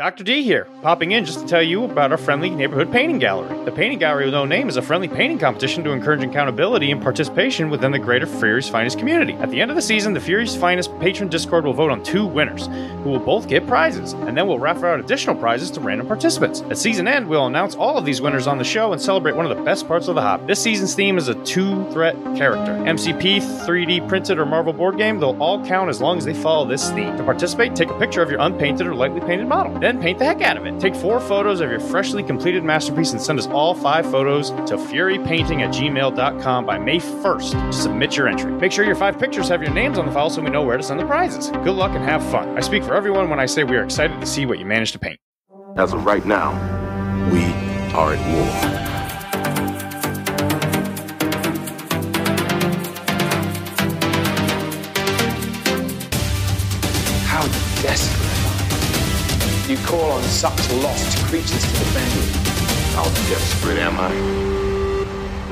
Dr. D here, popping in just to tell you about our friendly neighborhood painting gallery. The painting gallery with no name is a friendly painting competition to encourage accountability and participation within the greater Fury's Finest community. At the end of the season, the Fury's Finest patron Discord will vote on two winners, who will both get prizes, and then we'll raffle out additional prizes to random participants. At season end, we'll announce all of these winners on the show and celebrate one of the best parts of the hop. This season's theme is a two-threat character. MCP, 3D printed, or Marvel board game, they'll all count as long as they follow this theme. To participate, take a picture of your unpainted or lightly painted model. Then paint the heck out of it. Take four photos of your freshly completed masterpiece and send us all five photos to furypainting at gmail.com by May 1st to submit your entry. Make sure your five pictures have your names on the file so we know where to send the prizes. Good luck and have fun. I speak for everyone when I say we are excited to see what you manage to paint. As of right now, we are at war. How desperate am I? You call on such lost creatures to defend you. How desperate am I?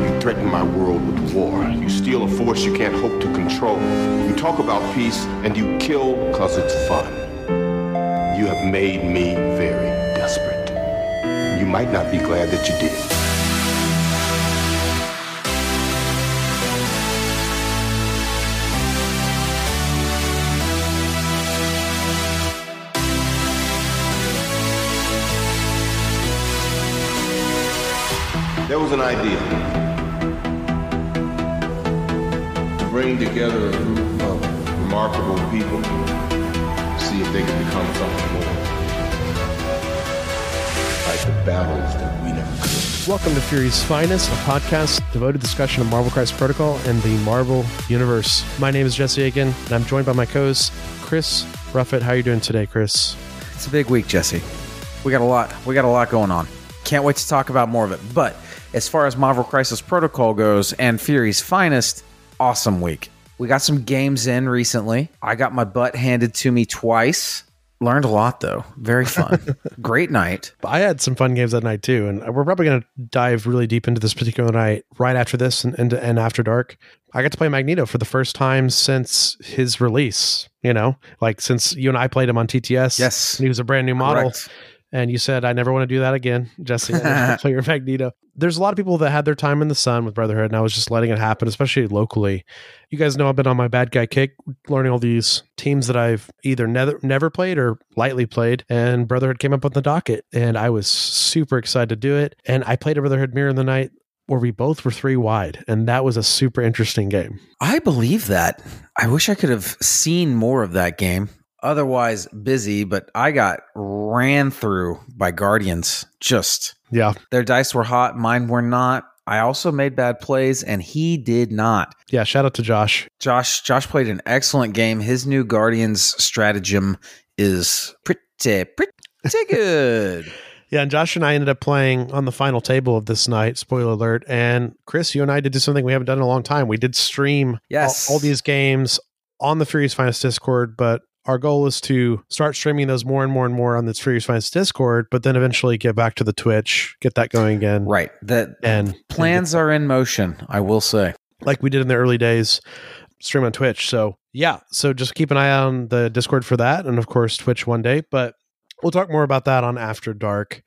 You threaten my world with war. You steal a force you can't hope to control. You talk about peace and you kill cause it's fun. You have made me very desperate. You might not be glad that you did. There was an idea to bring together a group of remarkable people, see if they could become something more. Fight the battles that we never could. Welcome to Fury's Finest, a podcast devoted to discussion of Marvel Crisis Protocol and the Marvel Universe. My name is Jesse Aiken, and I'm joined by my co-host Chris Ruffett. How are you doing today, Chris? It's a big week, Jesse. We got a lot. We got a lot going on. Can't wait to talk about more of it. But as far as Marvel Crisis Protocol goes and Fury's Finest, awesome week. We got some games in recently. I got my butt handed to me twice. Learned a lot though. Very fun. Great night. I had some fun games that night too, and we're probably going to dive really deep into this particular night right after this and, and and after dark. I got to play Magneto for the first time since his release. You know, like since you and I played him on TTS. Yes. and he was a brand new model. Correct. And you said, I never want to do that again, Jesse. I never want to play your Magneto. There's a lot of people that had their time in the sun with Brotherhood, and I was just letting it happen, especially locally. You guys know I've been on my bad guy kick, learning all these teams that I've either never never played or lightly played. And Brotherhood came up on the docket, and I was super excited to do it. And I played a Brotherhood Mirror in the night where we both were three wide, and that was a super interesting game. I believe that. I wish I could have seen more of that game. Otherwise, busy, but I got ran through by Guardians. Just Yeah, their dice were hot, mine were not. I also made bad plays, and he did not. yeah. Shout out to Josh. Josh, Josh played an excellent game. His new Guardians stratagem is pretty, pretty good. Yeah, and Josh and I ended up playing on the final table of this night. Spoiler alert! And Chris, you and I did do something we haven't done in a long time. We did stream Yes. all, all these games on the Fury's Finest Discord, but our goal is to start streaming those more and more and more on this Fury's Finest Discord, but then eventually get back to the Twitch, get that going again, Right. That And plans are in motion. I will say. like we did in the early days, stream on Twitch. So yeah, so just keep an eye on the Discord for that, and of course Twitch one day. But we'll talk more about that on After Dark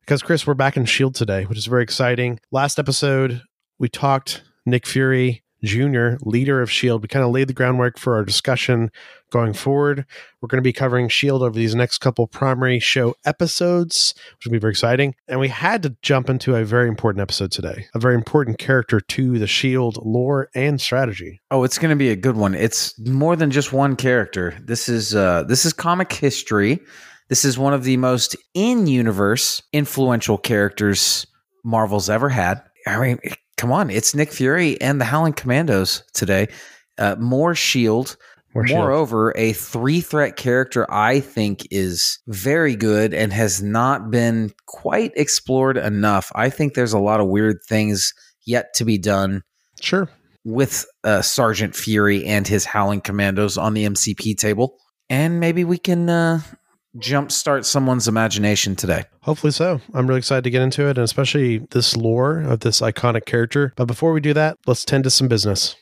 because Chris, we're back in Shield today, which is very exciting. Last episode we talked Nick Fury Jr., leader of Shield. We kind of laid the groundwork for our discussion going forward. We're going to be covering Shield over these next couple primary show episodes, which will be very exciting. And we had to jump into a very important episode today, a very important character to the Shield lore and strategy. Oh, it's going to be a good one. It's more than just one character. This is uh this is comic history. This is one of the most in-universe influential characters Marvel's ever had. I mean, come on, it's Nick Fury and the Howling Commandos today. Uh, more Shield. More Shield. Moreover, a three-threat character I think is very good and has not been quite explored enough. I think there's a lot of weird things yet to be done Sure. with uh, Sergeant Fury and his Howling Commandos on the MCP table, and maybe we can uh, jumpstart someone's imagination today. Hopefully so. I'm really excited to get into it, and especially this lore of this iconic character. But before we do that, let's tend to some business.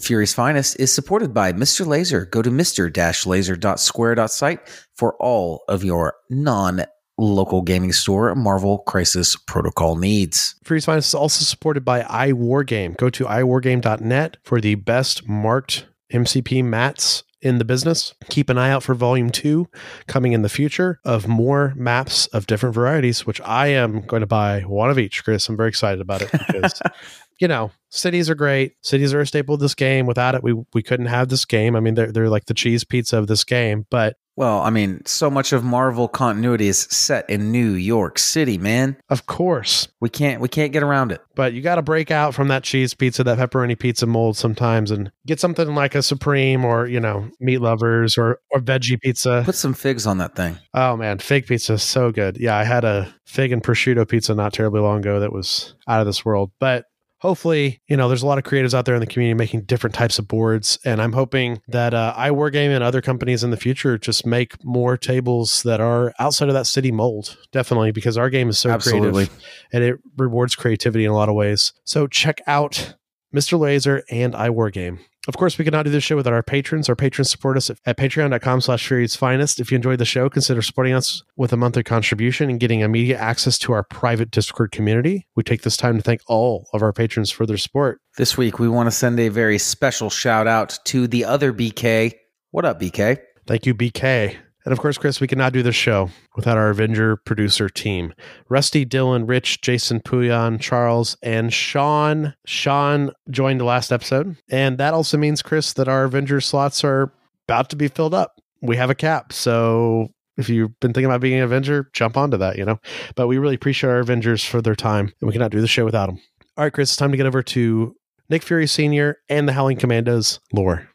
Fury's Finest is supported by Mr. Laser. Go to mr-laser.square.site for all of your non local gaming store Marvel Crisis Protocol needs. Fury's Finest is also supported by iWargame. Go to iWargame.net for the best marked MCP mats in the business. Keep an eye out for volume two coming in the future of more maps of different varieties, which I am going to buy one of each, Chris. I'm very excited about it because, you know, cities are great. Cities are a staple of this game. Without it, we, we couldn't have this game. I mean, they're, they're like the cheese pizza of this game, but Well, I mean, so much of Marvel continuity is set in New York City, man. of course, We can't we can't get around it. but you got to break out from that cheese pizza, that pepperoni pizza mold sometimes and get something like a Supreme or, you know, meat lovers or, or veggie pizza. Put some figs on that thing. Oh man, fig pizza is so good. Yeah, I had a fig and prosciutto pizza not terribly long ago that was out of this world. But hopefully, you know, there's a lot of creatives out there in the community making different types of boards, and I'm hoping that uh, iWargame and other companies in the future just make more tables that are outside of that city mold. Definitely, because our game is so Absolutely. creative and it rewards creativity in a lot of ways. So check out Mr. Laser and iWargame. Of course, we cannot do this show without our patrons. Our patrons support us at, at patreon.com slash Finest. If you enjoyed the show, consider supporting us with a monthly contribution and getting immediate access to our private Discord community. We take this time to thank all of our patrons for their support. This week we want to send a very special shout out to the other BK. What up, BK? Thank you, BK. And of course, Chris, we cannot do this show without our Avenger producer team. Rusty, Dylan, Rich, Jason, Puyan, Charles, and Sean. Sean joined the last episode. And that also means, Chris, that our Avenger slots are about to be filled up. We have a cap. So if you've been thinking about being an Avenger, jump onto that, you know. But we really appreciate our Avengers for their time, and we cannot do the show without them. All right, Chris, it's time to get over to Nick Fury Sr. and the Howling Commandos lore.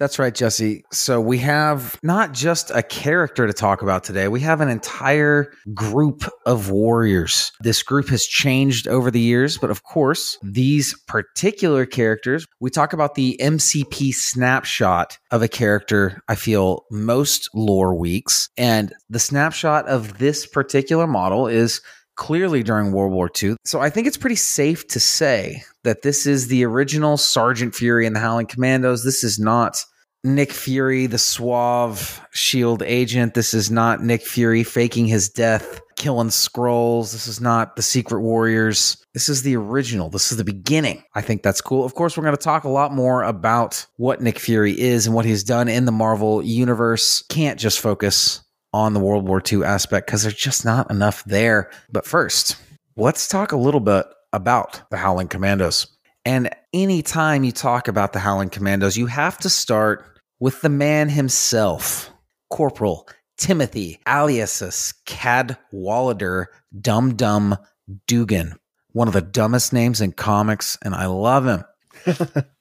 That's right, Jesse. So we have not just a character to talk about today, we have an entire group of warriors. This group has changed over the years, but of course, these particular characters, we talk about the MCP snapshot of a character, I feel, most lore weeks. And the snapshot of this particular model is clearly during World War II. So I think it's pretty safe to say that this is the original Sergeant Fury and the Howling Commandos. This is not Nick Fury, the suave shield agent. This is not Nick Fury faking his death, killing Skrulls. This is not the Secret Warriors. This is the original. This is the beginning. I think that's cool. Of course, we're going to talk a lot more about what Nick Fury is and what he's done in the Marvel universe. Can't just focus on the World War II aspect because there's just not enough there. But first, let's talk a little bit about the Howling Commandos. And anytime you talk about the Howling Commandos, you have to start with the man himself, Corporal Timothy alias Cadwallader Dum Dum Dugan. One of the dumbest names in comics, and I love him.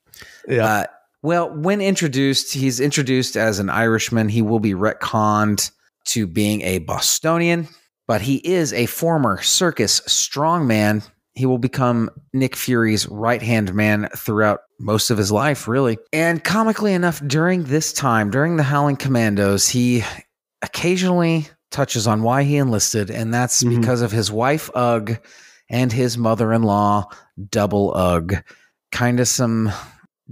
Yeah. Uh, well, when introduced, he's introduced as an Irishman. He will be retconned to being a Bostonian, but he is a former circus strongman. He will become Nick Fury's right hand man throughout most of his life, really. And comically enough, during this time, during the Howling Commandos, he occasionally touches on why he enlisted, and that's Mhm. because of his wife, Ugg, and his mother in law, Double Ugg. Kind of some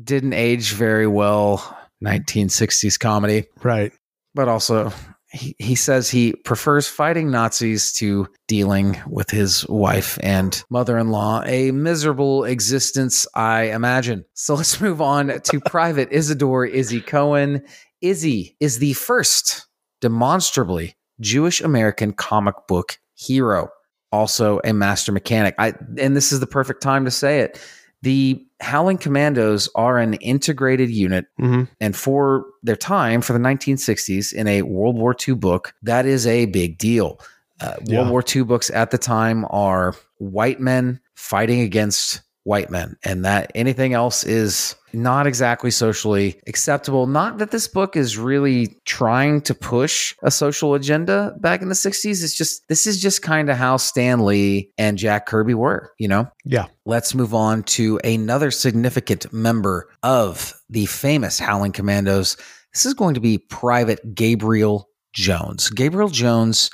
didn't age very well 1960s comedy right. but also he, he says he prefers fighting nazis to dealing with his wife and mother-in-law a miserable existence i imagine. So let's move on to private isidore izzy cohen. Izzy is the first demonstrably jewish american comic book hero also a master mechanic. I and this is the perfect time to say it. The howling commandos are an integrated unit hmm and for their time, for the 1960s, in a World War II book, that is a big deal. Uh, Yeah. World War II books at the time are white men fighting against white men, and that anything else is not exactly socially acceptable. Not that this book is really trying to push a social agenda back in the 60s. It's just, this is just kind of how Stan Lee and Jack Kirby were, you know? Yeah. Let's move on to another significant member of the famous Howling Commandos. This is going to be Private Gabriel Jones. Gabriel Jones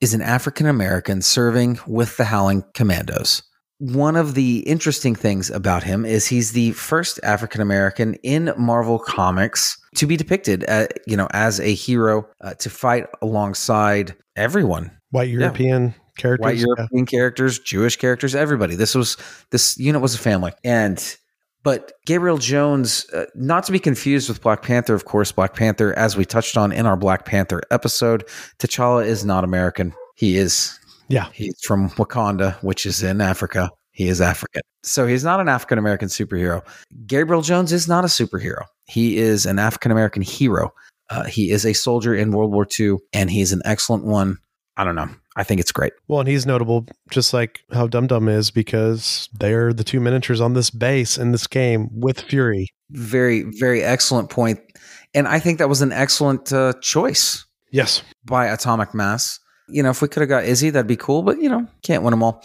is an African American serving with the Howling Commandos. One of the interesting things about him is he's the first African American in Marvel Comics to be depicted, uh, you know, as a hero uh, to fight alongside everyone, White European characters. white yeah. European characters, Jewish characters, everybody. This was this unit was a family, and but Gabriel Jones, uh, not to be confused with Black Panther, of course. Black Panther, as we touched on in our Black Panther episode, T'Challa is not American. He is Yeah. He's from Wakanda, which is in Africa. He is African. So he's not an African American superhero. Gabriel Jones is not a superhero. He is an African American hero. Uh, he is a soldier in World War II, and he's an excellent one. I don't know. I think it's great. Well, and he's notable just like how Dum Dum is because they're the two miniatures on this base in this game with Fury. Very, very excellent point. And I think that was an excellent uh, choice Yes. by Atomic Mass. You know, if we could have got Izzy, that'd be cool, but you know, can't win them all.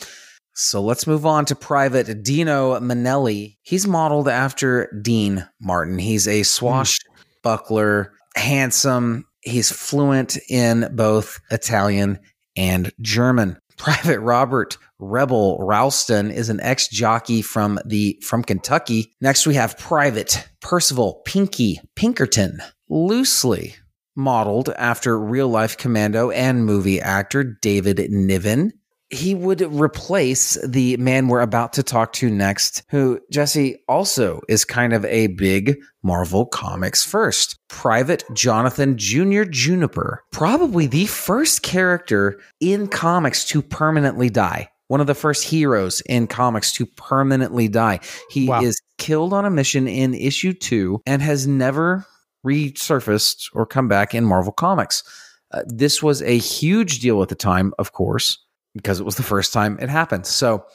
So let's move on to Private Dino Manelli. He's modeled after Dean Martin. He's a hmm. swashbuckler, handsome. He's fluent in both Italian and German. Private Robert Rebel Ralston is an ex jockey from the from Kentucky. Next, we have Private Percival Pinky Pinkerton, loosely modeled after real life commando and movie actor David Niven. He would replace the man we're about to talk to next, who Jesse also is kind of a big Marvel Comics first. Private Jonathan Jr. Juniper, probably the first character in comics to permanently die. One of the first heroes in comics to permanently die. He Wow. is killed on a mission in issue two and has never resurfaced or come back in Marvel Comics. Uh, this was a huge deal at the time, of course, because it was the first time it happened. So,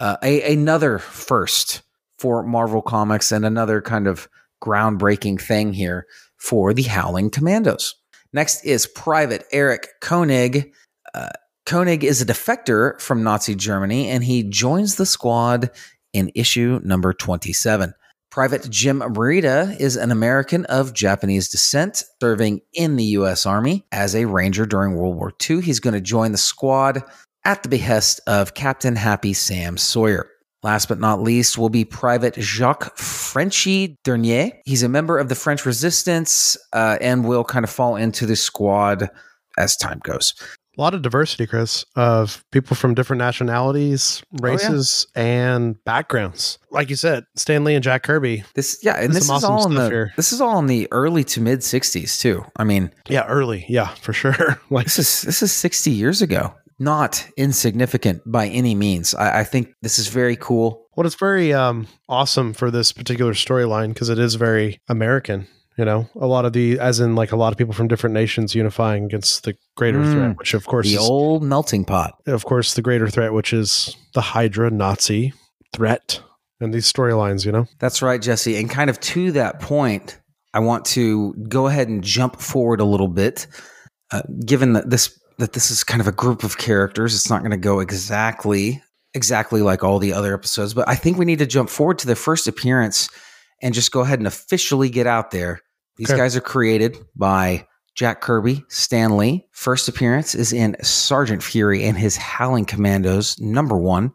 uh, a, another first for Marvel Comics and another kind of groundbreaking thing here for the Howling Commandos. Next is Private Eric Koenig. Uh, Koenig is a defector from Nazi Germany and he joins the squad in issue number 27. Private Jim Morita is an American of Japanese descent serving in the U.S. Army as a ranger during World War II. He's going to join the squad at the behest of Captain Happy Sam Sawyer. Last but not least will be Private Jacques Frenchy Dernier. He's a member of the French resistance uh, and will kind of fall into the squad as time goes. A lot of diversity, Chris, of people from different nationalities, Oh, yeah. races, and backgrounds. Like you said, Stan Lee and Jack Kirby. This, yeah, and There's this is awesome all in the here. this is all in the early to mid '60s too. I mean, Yeah, early. Yeah, for sure. like This is this is 60 years ago. Not insignificant by any means. I, I think this is very cool. Well, it's very um, awesome for this particular storyline because it is very American. You know, a lot of the, as in like a lot of people from different nations unifying against the greater Mm. threat, which of course The old melting pot. of course, the greater threat, which is the Hydra Nazi threat and these storylines. You know, That's right, Jesse. And kind of to that point, I want to go ahead and jump forward a little bit. Uh, given that this that this is kind of a group of characters, it's not going to go exactly exactly like all the other episodes, but I think we need to jump forward to the first appearance and just go ahead and officially get out there. These Okay. guys are created by Jack Kirby, Stan Lee. First appearance is in Sergeant Fury and his Howling Commandos number one.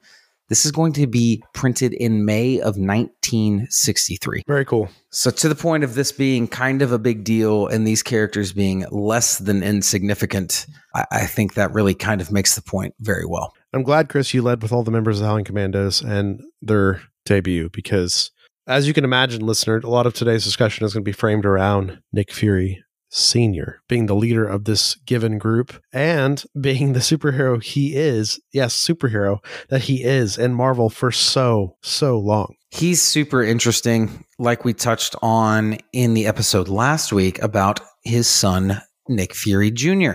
This is going to be printed in May of 1963. very cool. So, to the point of this being kind of a big deal and these characters being less than insignificant, I, I think that really kind of makes the point very well. I'm glad, Chris, you led with all the members of the Howling Commandos and their debut because, as you can imagine, listener, a lot of today's discussion is going to be framed around Nick Fury Sr. being the leader of this given group and being the superhero he is. Yes, superhero that he is in Marvel for so, so long. He's super interesting, like we touched on in the episode last week about his son, Nick Fury Jr.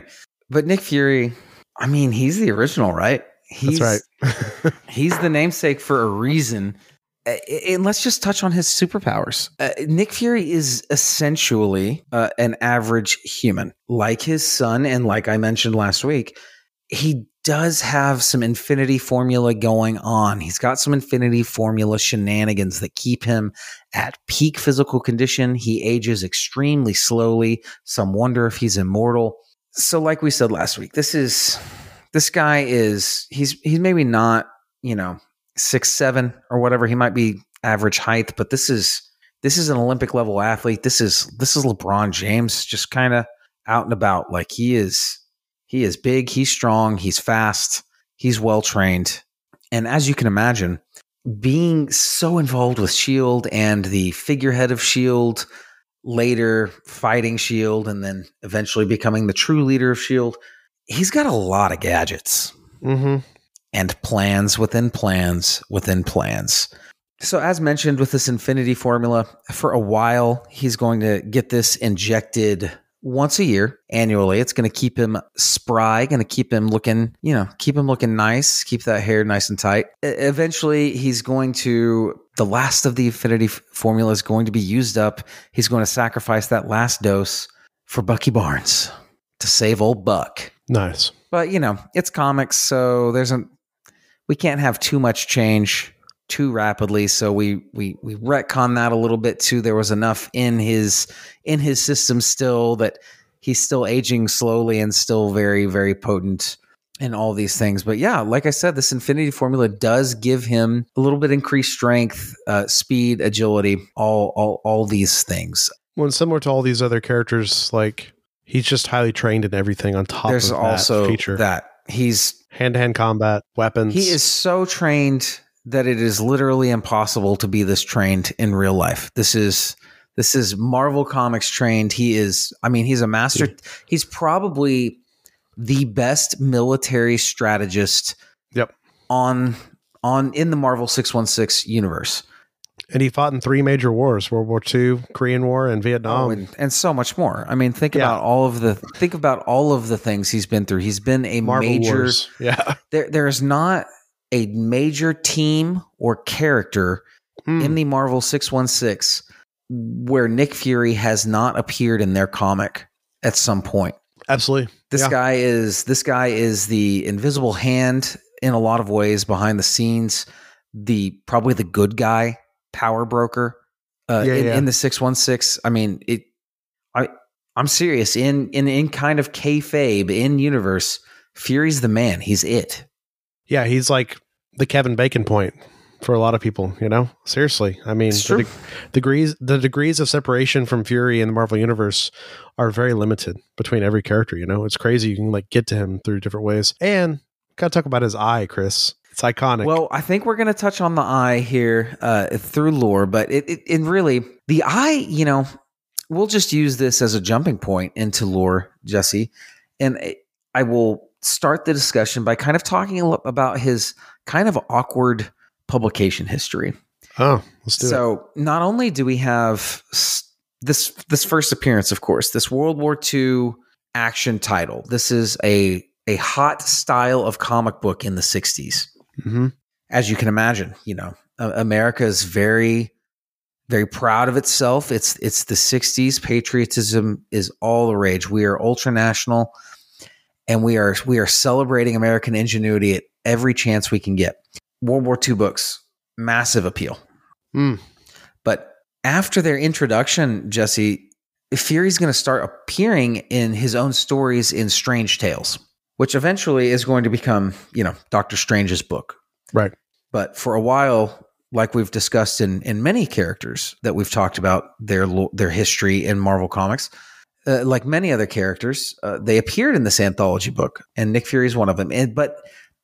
But Nick Fury, I mean, he's the original, right? He's, That's right. he's the namesake for a reason. Uh, And let's just touch on his superpowers. Uh, Nick Fury is essentially uh, an average human, like his son, and like I mentioned last week, he does have some Infinity Formula going on. He's got some Infinity Formula shenanigans that keep him at peak physical condition. He ages extremely slowly. Some wonder if he's immortal. So, like we said last week, this is this guy is he's he's maybe not you know six seven or whatever. He might be average height, but this is this is an Olympic level athlete. This is this is LeBron James, just kind of out and about. Like he is he is big, he's strong, he's fast, he's well trained, and as you can imagine, being so involved with Shield and the figurehead of Shield, later fighting Shield, and then eventually becoming the true leader of Shield, he's got a lot of gadgets Mm-hmm. And plans within plans within plans. So, as mentioned with this infinity formula, for a while, he's going to get this injected once a year annually. It's going to keep him spry, going to keep him looking, you know, keep him looking nice, keep that hair nice and tight. Eventually, he's going to, the last of the infinity f- formula is going to be used up. He's going to sacrifice that last dose for Bucky Barnes to save old Buck. Nice. But you know, it's comics, so there's a we can't have too much change too rapidly. So we we we retcon that a little bit too. There was enough in his in his system still that he's still aging slowly and still very very potent and all these things. But yeah, like I said, this Infinity Formula does give him a little bit increased strength, uh, speed, agility, all all all these things. Well, and similar to all these other characters, like he's just highly trained in everything on top There's of that also feature. that he's Hand to hand combat, weapons. He is so trained that it is literally impossible to be this trained in real life. This is this is Marvel Comics trained. He is I mean, he's a master. He's probably the best military strategist Yep. on on in the Marvel 616 universe. And he fought in three major wars World War II, Korean War, and Vietnam. Oh, and, and so much more. I mean, think Yeah. about all of the think about all of the things he's been through. He's been a Marvel major Wars. Yeah. there there is not a major team or character Hmm. in the Marvel 616 where Nick Fury has not appeared in their comic at some point. Absolutely. This Yeah. guy is this guy is the invisible hand in a lot of ways behind the scenes, the probably the good guy, power broker uh, Yeah, in, yeah. in the 616. I mean, it I I'm serious in in in kind of kayfabe in universe, Fury's the man. He's it. Yeah, he's like the Kevin Bacon point for a lot of people, you know? Seriously. I mean, the de- degrees the degrees of separation from Fury in the Marvel universe are very limited between every character, you know? It's crazy you can like get to him through different ways. And got to talk about his eye, Chris. It's iconic. Well, I think we're going to touch on the eye here uh, through lore, but it, it, it really the eye, you know, we'll just use this as a jumping point into lore, Jesse, and I- will start the discussion by kind of talking about his kind of awkward publication history. oh, let's do it. So, not only do we have this this first appearance, of course, this World War II action title. This is a a hot style of comic book in the 60s hmm as you can imagine, you know, uh, America is very, very proud of itself. It's it's the '60s. Patriotism is all the rage. We are ultra national, and we are we are celebrating American ingenuity at every chance we can get. World War II books, massive appeal. Mm. But after their introduction, Jesse, Fury's going to start appearing in his own stories in Strange Tales, which eventually is going to become, you know, Doctor Strange's book. Right. But for a while, like we've discussed in in many characters that we've talked about their their history in Marvel Comics, uh, like many other characters, uh, they appeared in this anthology book, and Nick Fury is one of them. And but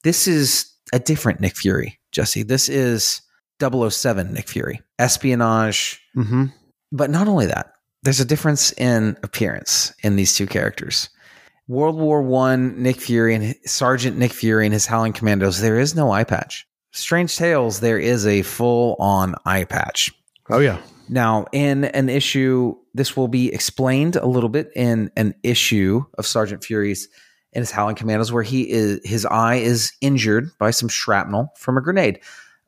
this is a different Nick Fury, Jesse. This is 007 Nick Fury, espionage. hmm But not only that, there's a difference in appearance in these two characters. World War One Nick Fury and Sergeant Nick Fury and his Howling Commandos. There is no eye patch. Strange Tales. There is a full on eye patch. Oh, yeah. Now, in an issue, this will be explained a little bit in an issue of Sergeant Fury's and his Howling Commandos, where he is his eye is injured by some shrapnel from a grenade.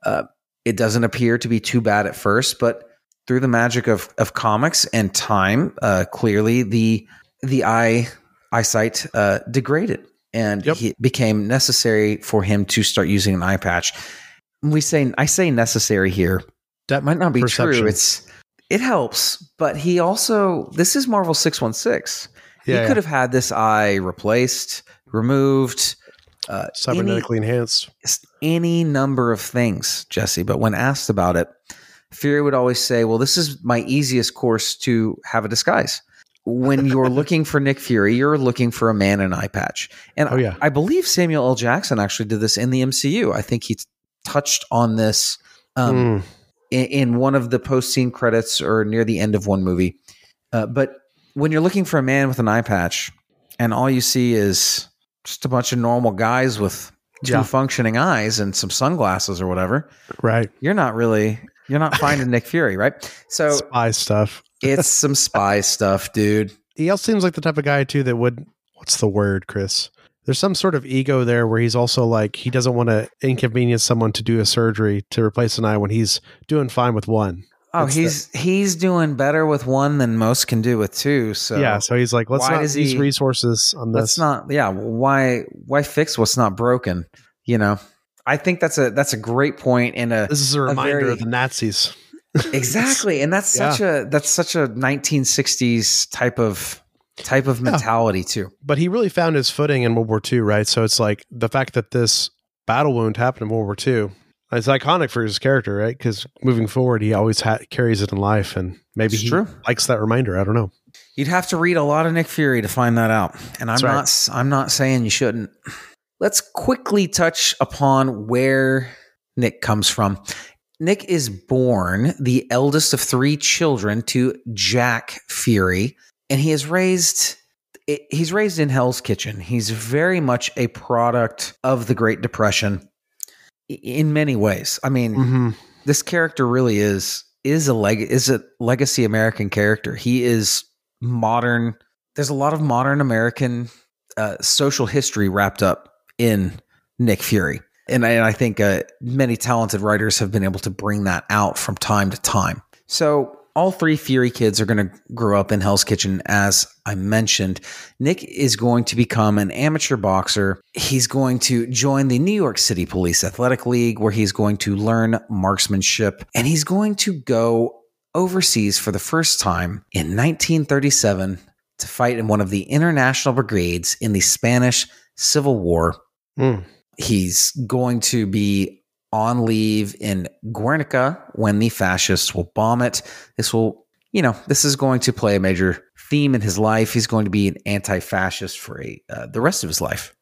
Uh, it doesn't appear to be too bad at first, but through the magic of of comics and time, uh, clearly the the eye eyesight uh, degraded, and Yep. he, it became necessary for him to start using an eye patch. We say I say necessary here. That might not be Perception. true. It's it helps, but he also this is Marvel six one six. He Yeah, could have had this eye replaced, removed, uh, Cybernetically enhanced. any number of things, Jesse. But when asked about it, Fury would always say, "Well, this is my easiest course to have a disguise." When you're looking for Nick Fury, you're looking for a man in an eye patch, and Oh, yeah. I, I believe Samuel L. Jackson actually did this in the MCU. I think he t- touched on this um, Mm. in, in one of the post scene credits or near the end of one movie. Uh, but when you're looking for a man with an eye patch, and all you see is just a bunch of normal guys with two Yeah. functioning eyes and some sunglasses or whatever, Right. you're not really you're not finding Nick Fury, right? So Spy stuff. It's some spy stuff, dude. He also seems like the type of guy too that would what's the word, Chris? There's some sort of ego there where he's also like he doesn't want to inconvenience someone to do a surgery to replace an eye when he's doing fine with one. Oh, It's he's he's doing better with one than most can do with two. So yeah, so he's like, let's not use he- resources on let's this. not yeah why why fix what's not broken you know i think that's a that's a great point in a this is a reminder very- of the Nazis. Exactly and that's such a that's such a 1960s type of type of mentality too But he really found his footing in World War II, right? So it's like the fact that this battle wound happened in World War II. It's iconic for his character, right? Because moving forward, he always ha- carries it in life, and maybe It's he true. likes that reminder. I don't know. you'd have to read a lot of nick fury to find that out and i'm right. not i'm not saying you shouldn't let's quickly touch upon where nick comes from nick is born the eldest of three children to jack fury and he is raised he's raised in hell's kitchen he's very much a product of the great depression in many ways i mean Mm-hmm. this character really is is a leg is a legacy American character. He is modern. There's a lot of modern American uh, social history wrapped up in Nick Fury, and I, and I think uh, many talented writers have been able to bring that out from time to time. So all three Fury kids are going to grow up in Hell's Kitchen, as I mentioned. Nick is going to become an amateur boxer. He's going to join the New York City Police Athletic League, where he's going to learn marksmanship, and he's going to go overseas for the first time in 1937 to fight in one of the international brigades in the Spanish Civil War. Mm. He's going to be on leave in Guernica when the fascists will bomb it. This will, you know, this is going to play a major theme in his life. He's going to be an anti-fascist for a, uh, the rest of his life,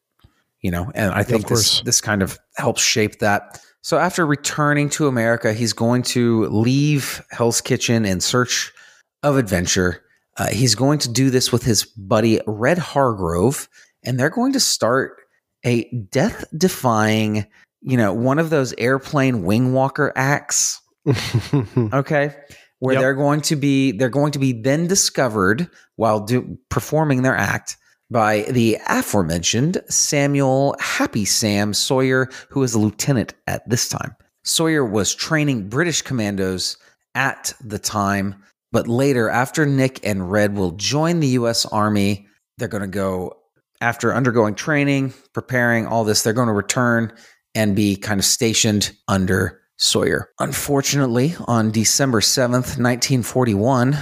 you know, and I think this, this kind of helps shape that. So after returning to America, he's going to leave Hell's Kitchen in search of adventure. Uh, he's going to do this with his buddy Red Hargrove, and they're going to start a death defying, you know, one of those airplane wing walker acts. Okay. Where Yep. they're going to be, they're going to be then discovered while do, performing their act by the aforementioned Samuel Happy Sam Sawyer, who is a lieutenant at this time. Sawyer was training British commandos at the time, but later, after Nick and Red will join the U.S. Army, they're going to go after undergoing training, preparing all this, they're going to return and be kind of stationed under Sawyer. Unfortunately, on December 7th, 1941,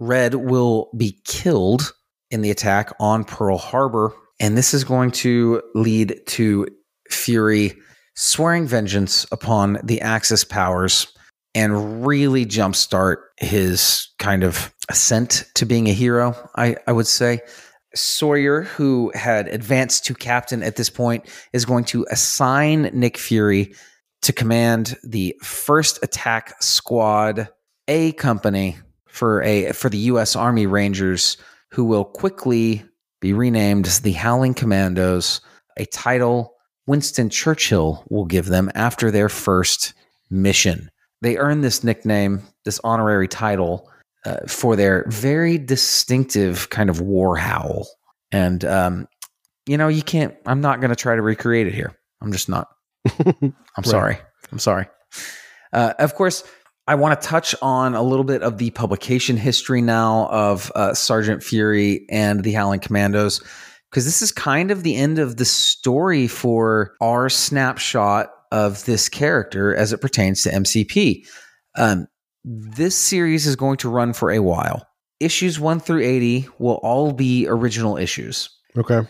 Red will be killed in the attack on Pearl Harbor. And this is going to lead to Fury swearing vengeance upon the Axis powers and really jumpstart his kind of ascent to being a hero, I, I would say. Sawyer, who had advanced to captain at this point, is going to assign Nick Fury to command the first attack squad A company for a for the US Army Rangers who will quickly be renamed the Howling Commandos, a title Winston Churchill will give them after their first mission. They earn this nickname, this honorary title, uh, for their very distinctive kind of war howl. And, um, you know, you can't, I'm not going to try to recreate it here. I'm just not. I'm sorry. I'm sorry. Uh, of course, I want to touch on a little bit of the publication history now of uh, Sergeant Fury and the Howling Commandos, because this is kind of the end of the story for our snapshot of this character as it pertains to MCP. Um, this series is going to run for a while. Issues 1 through 80 will all be original issues okay.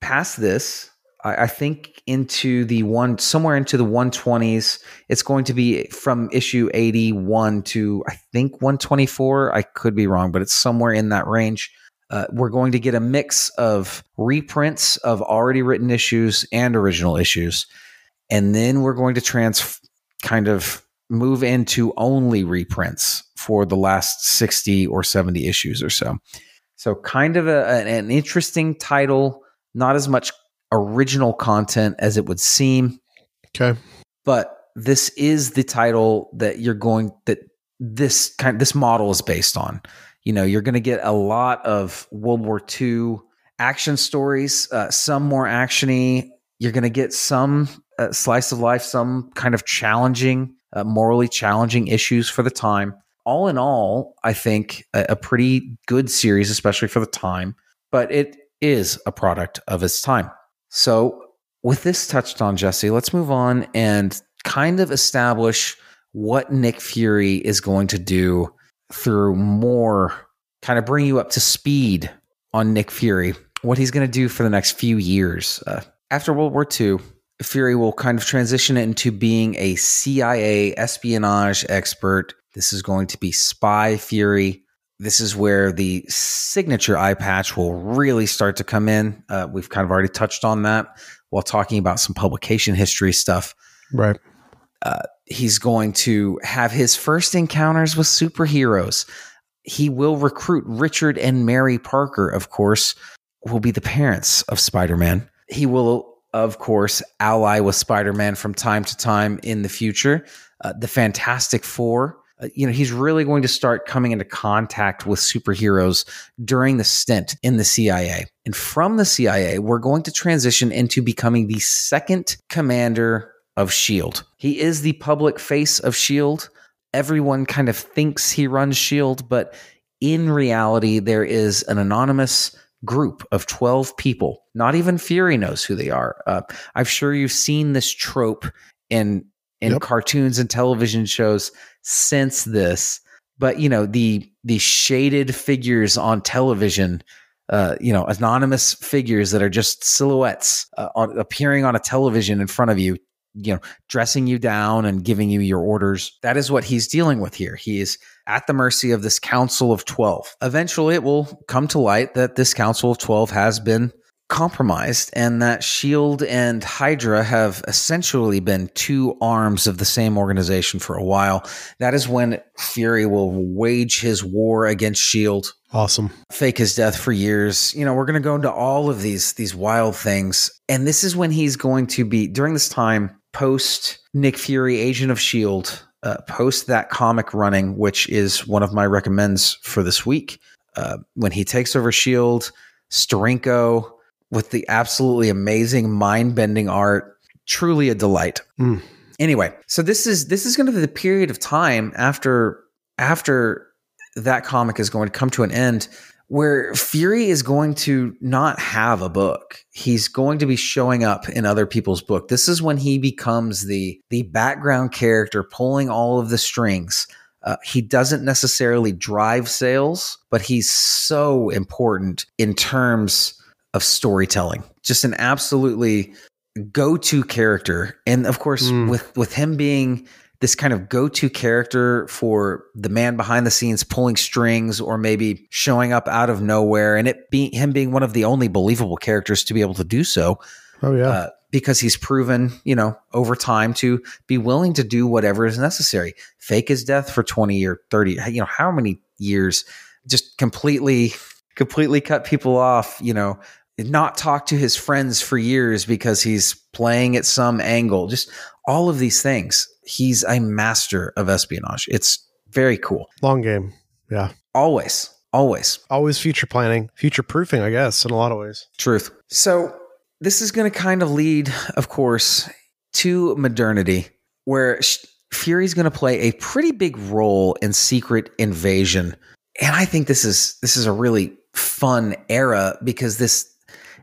past this, I, I think into the one somewhere into the 120s. It's going to be from issue 81 to I think 124. I could be wrong, but it's somewhere in that range. Uh, we're going to get a mix of reprints of already written issues and original issues, and then we're going to trans kind of move into only reprints for the last 60 or 70 issues or so. So, kind of a, an, interesting title, not as much original content as it would seem. Okay. But this is the title that you're going that this kind this model is based on. You know, you're going to get a lot of World War II action stories, uh, some more actiony. You're going to get some uh, slice of life, some kind of challenging, uh, morally challenging issues for the time. All in all, I think a, a pretty good series, especially for the time. But it is a product of its time. So, with this touched on, Jesse, let's move on and kind of establish what Nick Fury is going to do through more, kind of bring you up to speed on Nick Fury, what he's going to do for the next few years. Uh, after World War II, Fury will kind of transition into being a CIA espionage expert. This is going to be Spy Fury. This is where the signature eye patch will really start to come in. Uh, we've kind of already touched on that while talking about some publication history stuff. Right. Uh, he's going to have his first encounters with superheroes. He will recruit Richard and Mary Parker, of course, will be the parents of Spider Man. He will, of course, ally with Spider Man from time to time in the future. Uh, the Fantastic Four. Uh, you know, he's really going to start coming into contact with superheroes during the stint in the CIA. And from the CIA, we're going to transition into becoming the second commander of S.H.I.E.L.D. He is the public face of S.H.I.E.L.D. Everyone kind of thinks he runs S.H.I.E.L.D., but in reality, there is an anonymous group of 12 people. Not even Fury knows who they are. Uh, I'm sure you've seen this trope in in Yep. cartoons and television shows since this. But you know the the shaded figures on television, uh, you know, anonymous figures that are just silhouettes uh, on, appearing on a television in front of you, you know, dressing you down and giving you your orders. That is what he's dealing with here. He is at the mercy of this council of 12. Eventually, it will come to light that this council of 12 has been compromised and that SHIELD and Hydra have essentially been two arms of the same organization for a while. That is when Fury will wage his war against SHIELD Awesome. fake his death for years. You know, we're going to go into all of these these wild things, and this is when he's going to be during this time post Nick Fury, Agent of Shield, uh, post that comic running, which is one of my recommends for this week. Uh, when he takes over Shield, Steranko with the absolutely amazing mind bending art, truly a delight. Mm. Anyway, so this is this is going to be the period of time after after that comic is going to come to an end where Fury is going to not have a book. He's going to be showing up in other people's book. This is when he becomes the the background character pulling all of the strings. Uh, he doesn't necessarily drive sales, but he's so important in terms of storytelling. Just an absolutely go-to character. And of course, Mm. with with him being this kind of go-to character for the man behind the scenes pulling strings or maybe showing up out of nowhere and it being him being one of the only believable characters to be able to do so. Oh yeah. uh, because he's proven you know over time to be willing to do whatever is necessary. Fake his death for 20 or 30 you know how many years? Just completely completely cut people off you know not talk to his friends for years because he's playing at some angle. Just all of these things he's a master of espionage it's very cool Long game. Yeah. always always Always future planning, future proofing, I guess, in a lot of ways. Truth. So this is going to kind of lead, of course, to modernity, where Fury's going to play a pretty big role in Secret Invasion, and I think this is this is a really fun era because this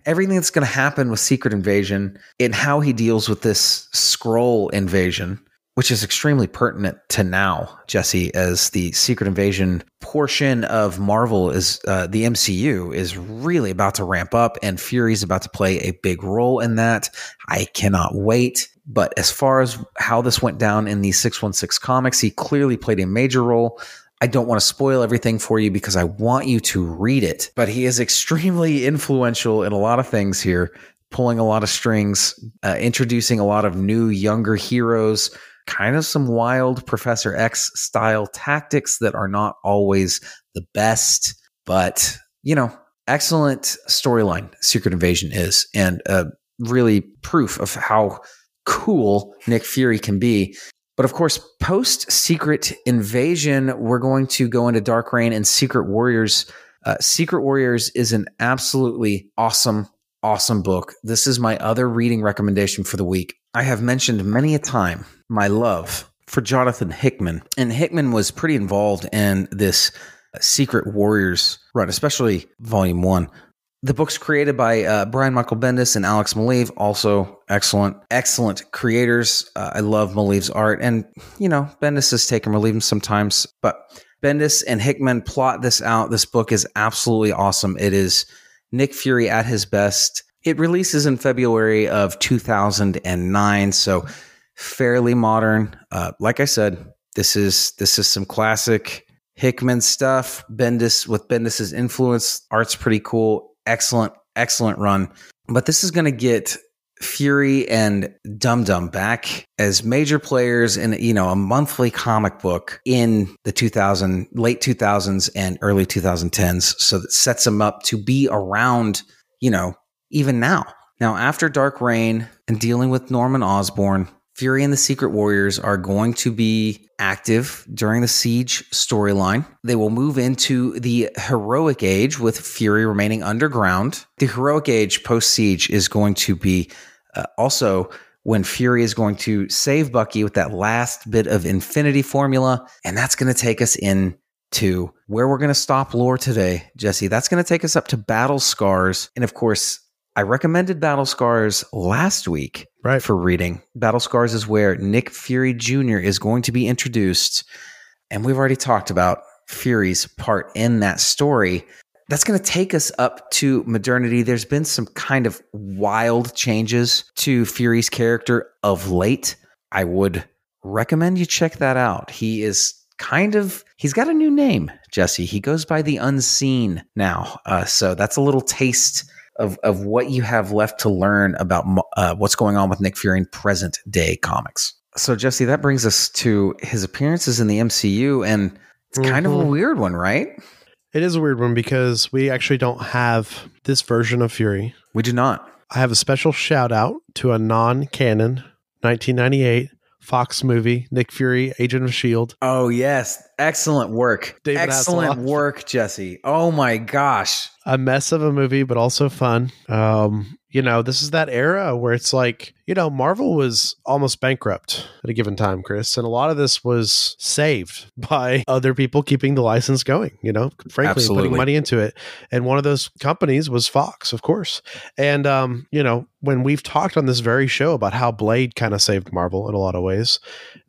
everything that's going to happen with Secret Invasion and how he deals with this Skrull invasion which is extremely pertinent to now, Jesse, as the Secret Invasion portion of Marvel is uh, the MCU is really about to ramp up, and Fury's about to play a big role in that. I cannot wait. But as far as how this went down in the 616 comics, he clearly played a major role. I don't want to spoil everything for you because I want you to read it, but he is extremely influential in a lot of things here, pulling a lot of strings, uh, introducing a lot of new, younger heroes, kind of some wild Professor X style tactics that are not always the best, but you know, excellent storyline Secret Invasion is, and uh, really proof of how cool Nick Fury can be. But of course, post Secret Invasion, we're going to go into Dark Reign and Secret Warriors. Uh, Secret Warriors is an absolutely awesome, awesome book. This is my other reading recommendation for the week. I have mentioned many a time my love for Jonathan Hickman, and Hickman was pretty involved in this Secret Warriors run, especially Volume One. The book's created by uh, Brian Michael Bendis and Alex Maleev, also excellent, excellent creators. Uh, I love Maleev's art, and you know Bendis has taken or sometimes, but Bendis and Hickman plot this out. This book is absolutely awesome. It is Nick Fury at his best. It releases in February of 2009, so fairly modern. Uh, like I said, this is this is some classic Hickman stuff. Bendis with Bendis's influence, art's pretty cool. Excellent, excellent run. But this is going to get Fury and Dum Dum back as major players in you know a monthly comic book in the 2000 late 2000s and early 2010s. So that sets them up to be around you know even now. Now after Dark Reign and dealing with Norman Osborn, Fury and the Secret Warriors are going to be active during the Siege storyline. They will move into the Heroic Age with Fury remaining underground. The Heroic Age post Siege is going to be uh, also when Fury is going to save Bucky with that last bit of Infinity formula. And that's going to take us in to where we're going to stop lore today, Jesse. That's going to take us up to Battle Scars. And of course, I recommended Battle Scars last week Right. for reading. Battle Scars is where Nick Fury Jr. is going to be introduced. And we've already talked about Fury's part in that story. That's going to take us up to modernity. There's been some kind of wild changes to Fury's character of late. I would recommend you check that out. He is kind of he's got a new name jesse he goes by the unseen now uh, so that's a little taste of, of what you have left to learn about uh, what's going on with nick fury in present day comics so jesse that brings us to his appearances in the mcu and it's kind of a Mhm. weird one right It is a weird one because we actually don't have this version of Fury. we do not I have a special shout out to a non canon 1998 Fox movie, Nick Fury, Agent of S.H.I.E.L.D. oh yes excellent work David excellent Hasselhoff. work jesse oh my gosh A mess of a movie, but also fun. Um, you know, this is that era where it's like, you know, Marvel was almost bankrupt at a given time, Chris. And a lot of this was saved by other people keeping the license going, you know, frankly, putting money into it. And one of those companies was Fox, of course. And, um, you know, when we've talked on this very show about how Blade kind of saved Marvel in a lot of ways,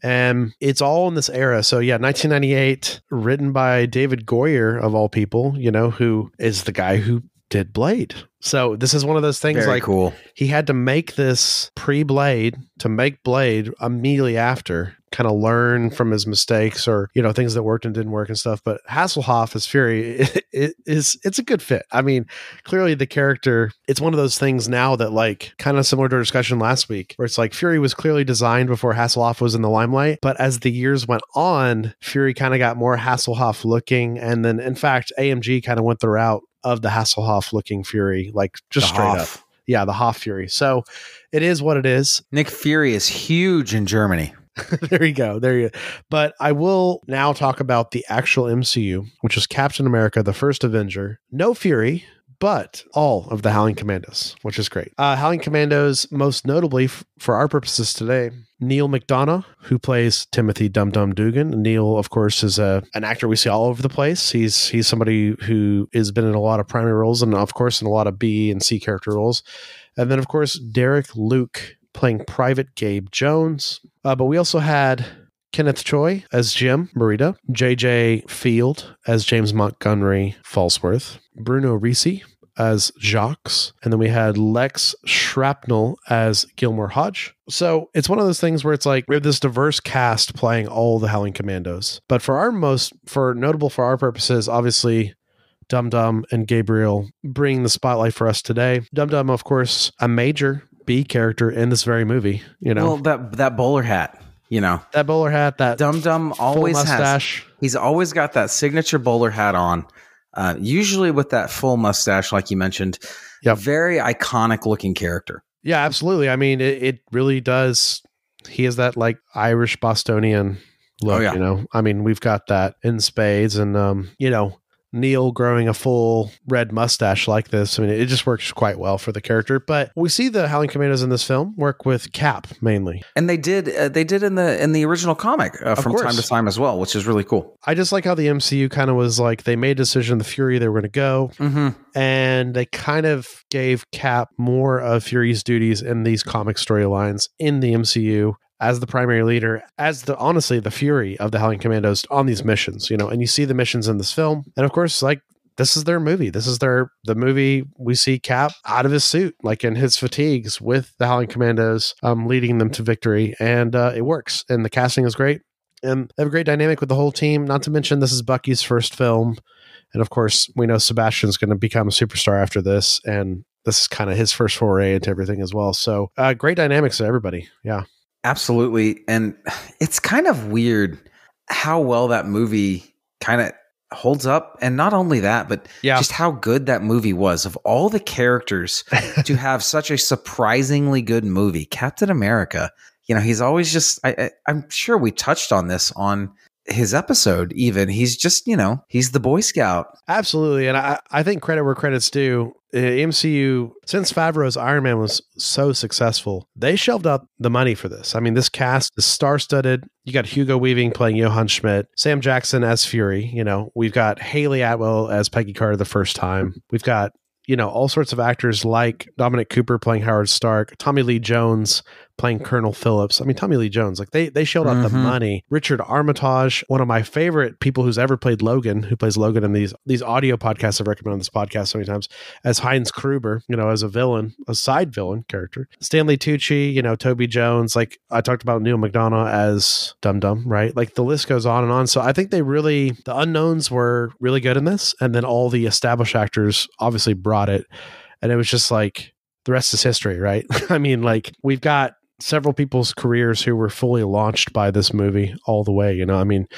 and it's all in this era. So, yeah, 1998, written by David Goyer, of all people, you know, who is the guy who did Blade. So, this is one of those things very like cool he had to make this pre Blade to make Blade immediately after, kind of learn from his mistakes or, you know, things that worked and didn't work and stuff. But Hasselhoff as Fury it, it is, it's a good fit. I mean, clearly the character, it's one of those things now that, like, kind of similar to our discussion last week, where it's like Fury was clearly designed before Hasselhoff was in the limelight. But as the years went on, Fury kind of got more Hasselhoff looking. And then, in fact, AMG kind of went the route of the Hasselhoff looking Fury, like just The straight Hoff. up. Yeah, the Hoff Fury. So it is what it is. nick fury is huge in germany there you go. There you go. But I will now talk about the actual MCU, which is Captain America, the first Avenger. No Fury, but all of the Howling Commandos, which is great. Uh, Howling Commandos, most notably f- for our purposes today, Neal McDonough, who plays Timothy Dum Dum Dugan. Neil, of course, is a an actor we see all over the place. He's he's somebody who has been in a lot of primary roles and, of course, in a lot of B and C character roles. And then, of course, Derek Luke playing Private Gabe Jones. Uh, but we also had Kenneth Choi as Jim Morita, JJ Field as James Montgomery Falsworth, Bruno Ricci as Jacques, and then we had Lex Shrapnel as Gilmore Hodge. So it's one of those things where it's like we have this diverse cast playing all the Howling Commandos. But for our most, for notable for our purposes, obviously Dum Dum and Gabriel bring the spotlight for us today. Dum Dum, of course, a major B character in this very movie. You know, Well, that that bowler hat, you know, that bowler hat, that Dum Dum always has. He's always got that signature bowler hat on. Uh, usually with that full mustache, like you mentioned. Yep. Very iconic looking character. Yeah, absolutely. I mean, it, it really does. He has that like Irish Bostonian look. Oh, yeah. You know, I mean, we've got that in spades, and um, you know, Neal growing a full red mustache like this. I mean, it just works quite well for the character. But we see the Howling Commandos in this film work with Cap mainly. And they did uh, they did in the in the original comic uh, from course. time to time as well, which is really cool. I just like how the MCU kind of was like they made a decision the Fury they were going to go, Mm-hmm. and they kind of gave Cap more of Fury's duties in these comic storylines in the MCU as the primary leader, as the honestly the Fury of the Howling Commandos on these missions, you know, and you see the missions in this film, and of course, like this is their movie. This is their the movie we see Cap out of his suit, like in his fatigues, with the Howling Commandos, um, leading them to victory, and uh, it works. And the casting is great, and they have a great dynamic with the whole team. Not to mention, this is Bucky's first film, and of course, we know Sebastian's going to become a superstar after this, and this is kind of his first foray into everything as well. So, uh, great dynamics to everybody. Yeah. Absolutely. And it's kind of weird how well that movie kind of holds up. And not only that, but Yeah. just how good that movie was. Of all the characters to have such a surprisingly good movie, Captain America, you know, he's always just, I, I, I'm sure we touched on this on his episode, even. He's just, you know, he's the Boy Scout. Absolutely, and I, I think credit where credit's due. Uh, MCU since Favreau's Iron Man was so successful, they shelved out the money for this. I mean, this cast is star-studded. You got Hugo Weaving playing Johann Schmidt, Sam Jackson as Fury. You know, we've got Hayley Atwell as Peggy Carter the first time. We've got you know all sorts of actors like Dominic Cooper playing Howard Stark, Tommy Lee Jones playing Colonel Phillips. I mean, Tommy Lee Jones, like they they shelled out the mm-hmm. money. Richard Armitage, one of my favorite people who's ever played Logan, who plays Logan in these these audio podcasts I've recommended on this podcast so many times, as Heinz Kruger, you know, as a villain, a side villain character. Stanley Tucci, you know, Toby Jones, like I talked about Neal McDonough as Dum Dum, right? Like the list goes on and on. So I think they really the unknowns were really good in this, and then all the established actors obviously brought it, and it was just like the rest is history, right? I mean, like we've got several people's careers who were fully launched by this movie all the way. You know, I mean,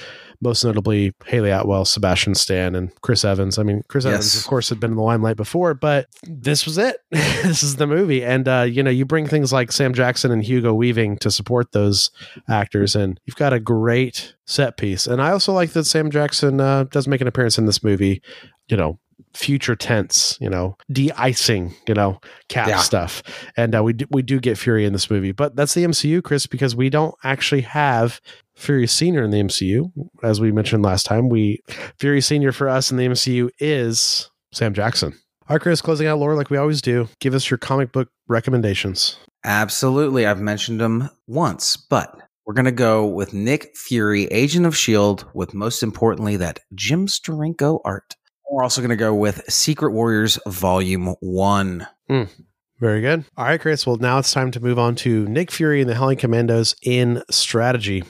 most notably Hayley Atwell, Sebastian Stan, and Chris Evans. I mean, Chris Evans, of course, had been in the limelight before, but this was it. this is the movie, and uh, you know, you bring things like Sam Jackson and Hugo Weaving to support those actors, and you've got a great set piece. And I also like that Sam Jackson uh, does make an appearance in this movie. You know. Future tense, you know, de-icing, you know, cap Yeah. stuff, and uh, we do, we do get Fury in this movie, but that's the MCU, Chris, because we don't actually have Fury Senior in the MCU, as we mentioned last time. We Fury Senior for us in the MCU is Sam Jackson. All right, Chris, closing out lore like we always do. Give us your comic book recommendations. Absolutely. I've mentioned them once, but we're going to go with Nick Fury, Agent of S.H.I.E.L.D., with most importantly that Jim Steranko art. We're also going to go with Secret Warriors Volume 1. Hmm. Very good. All right, Chris. Well, now it's time to move on to Nick Fury and the Howling Commandos in strategy.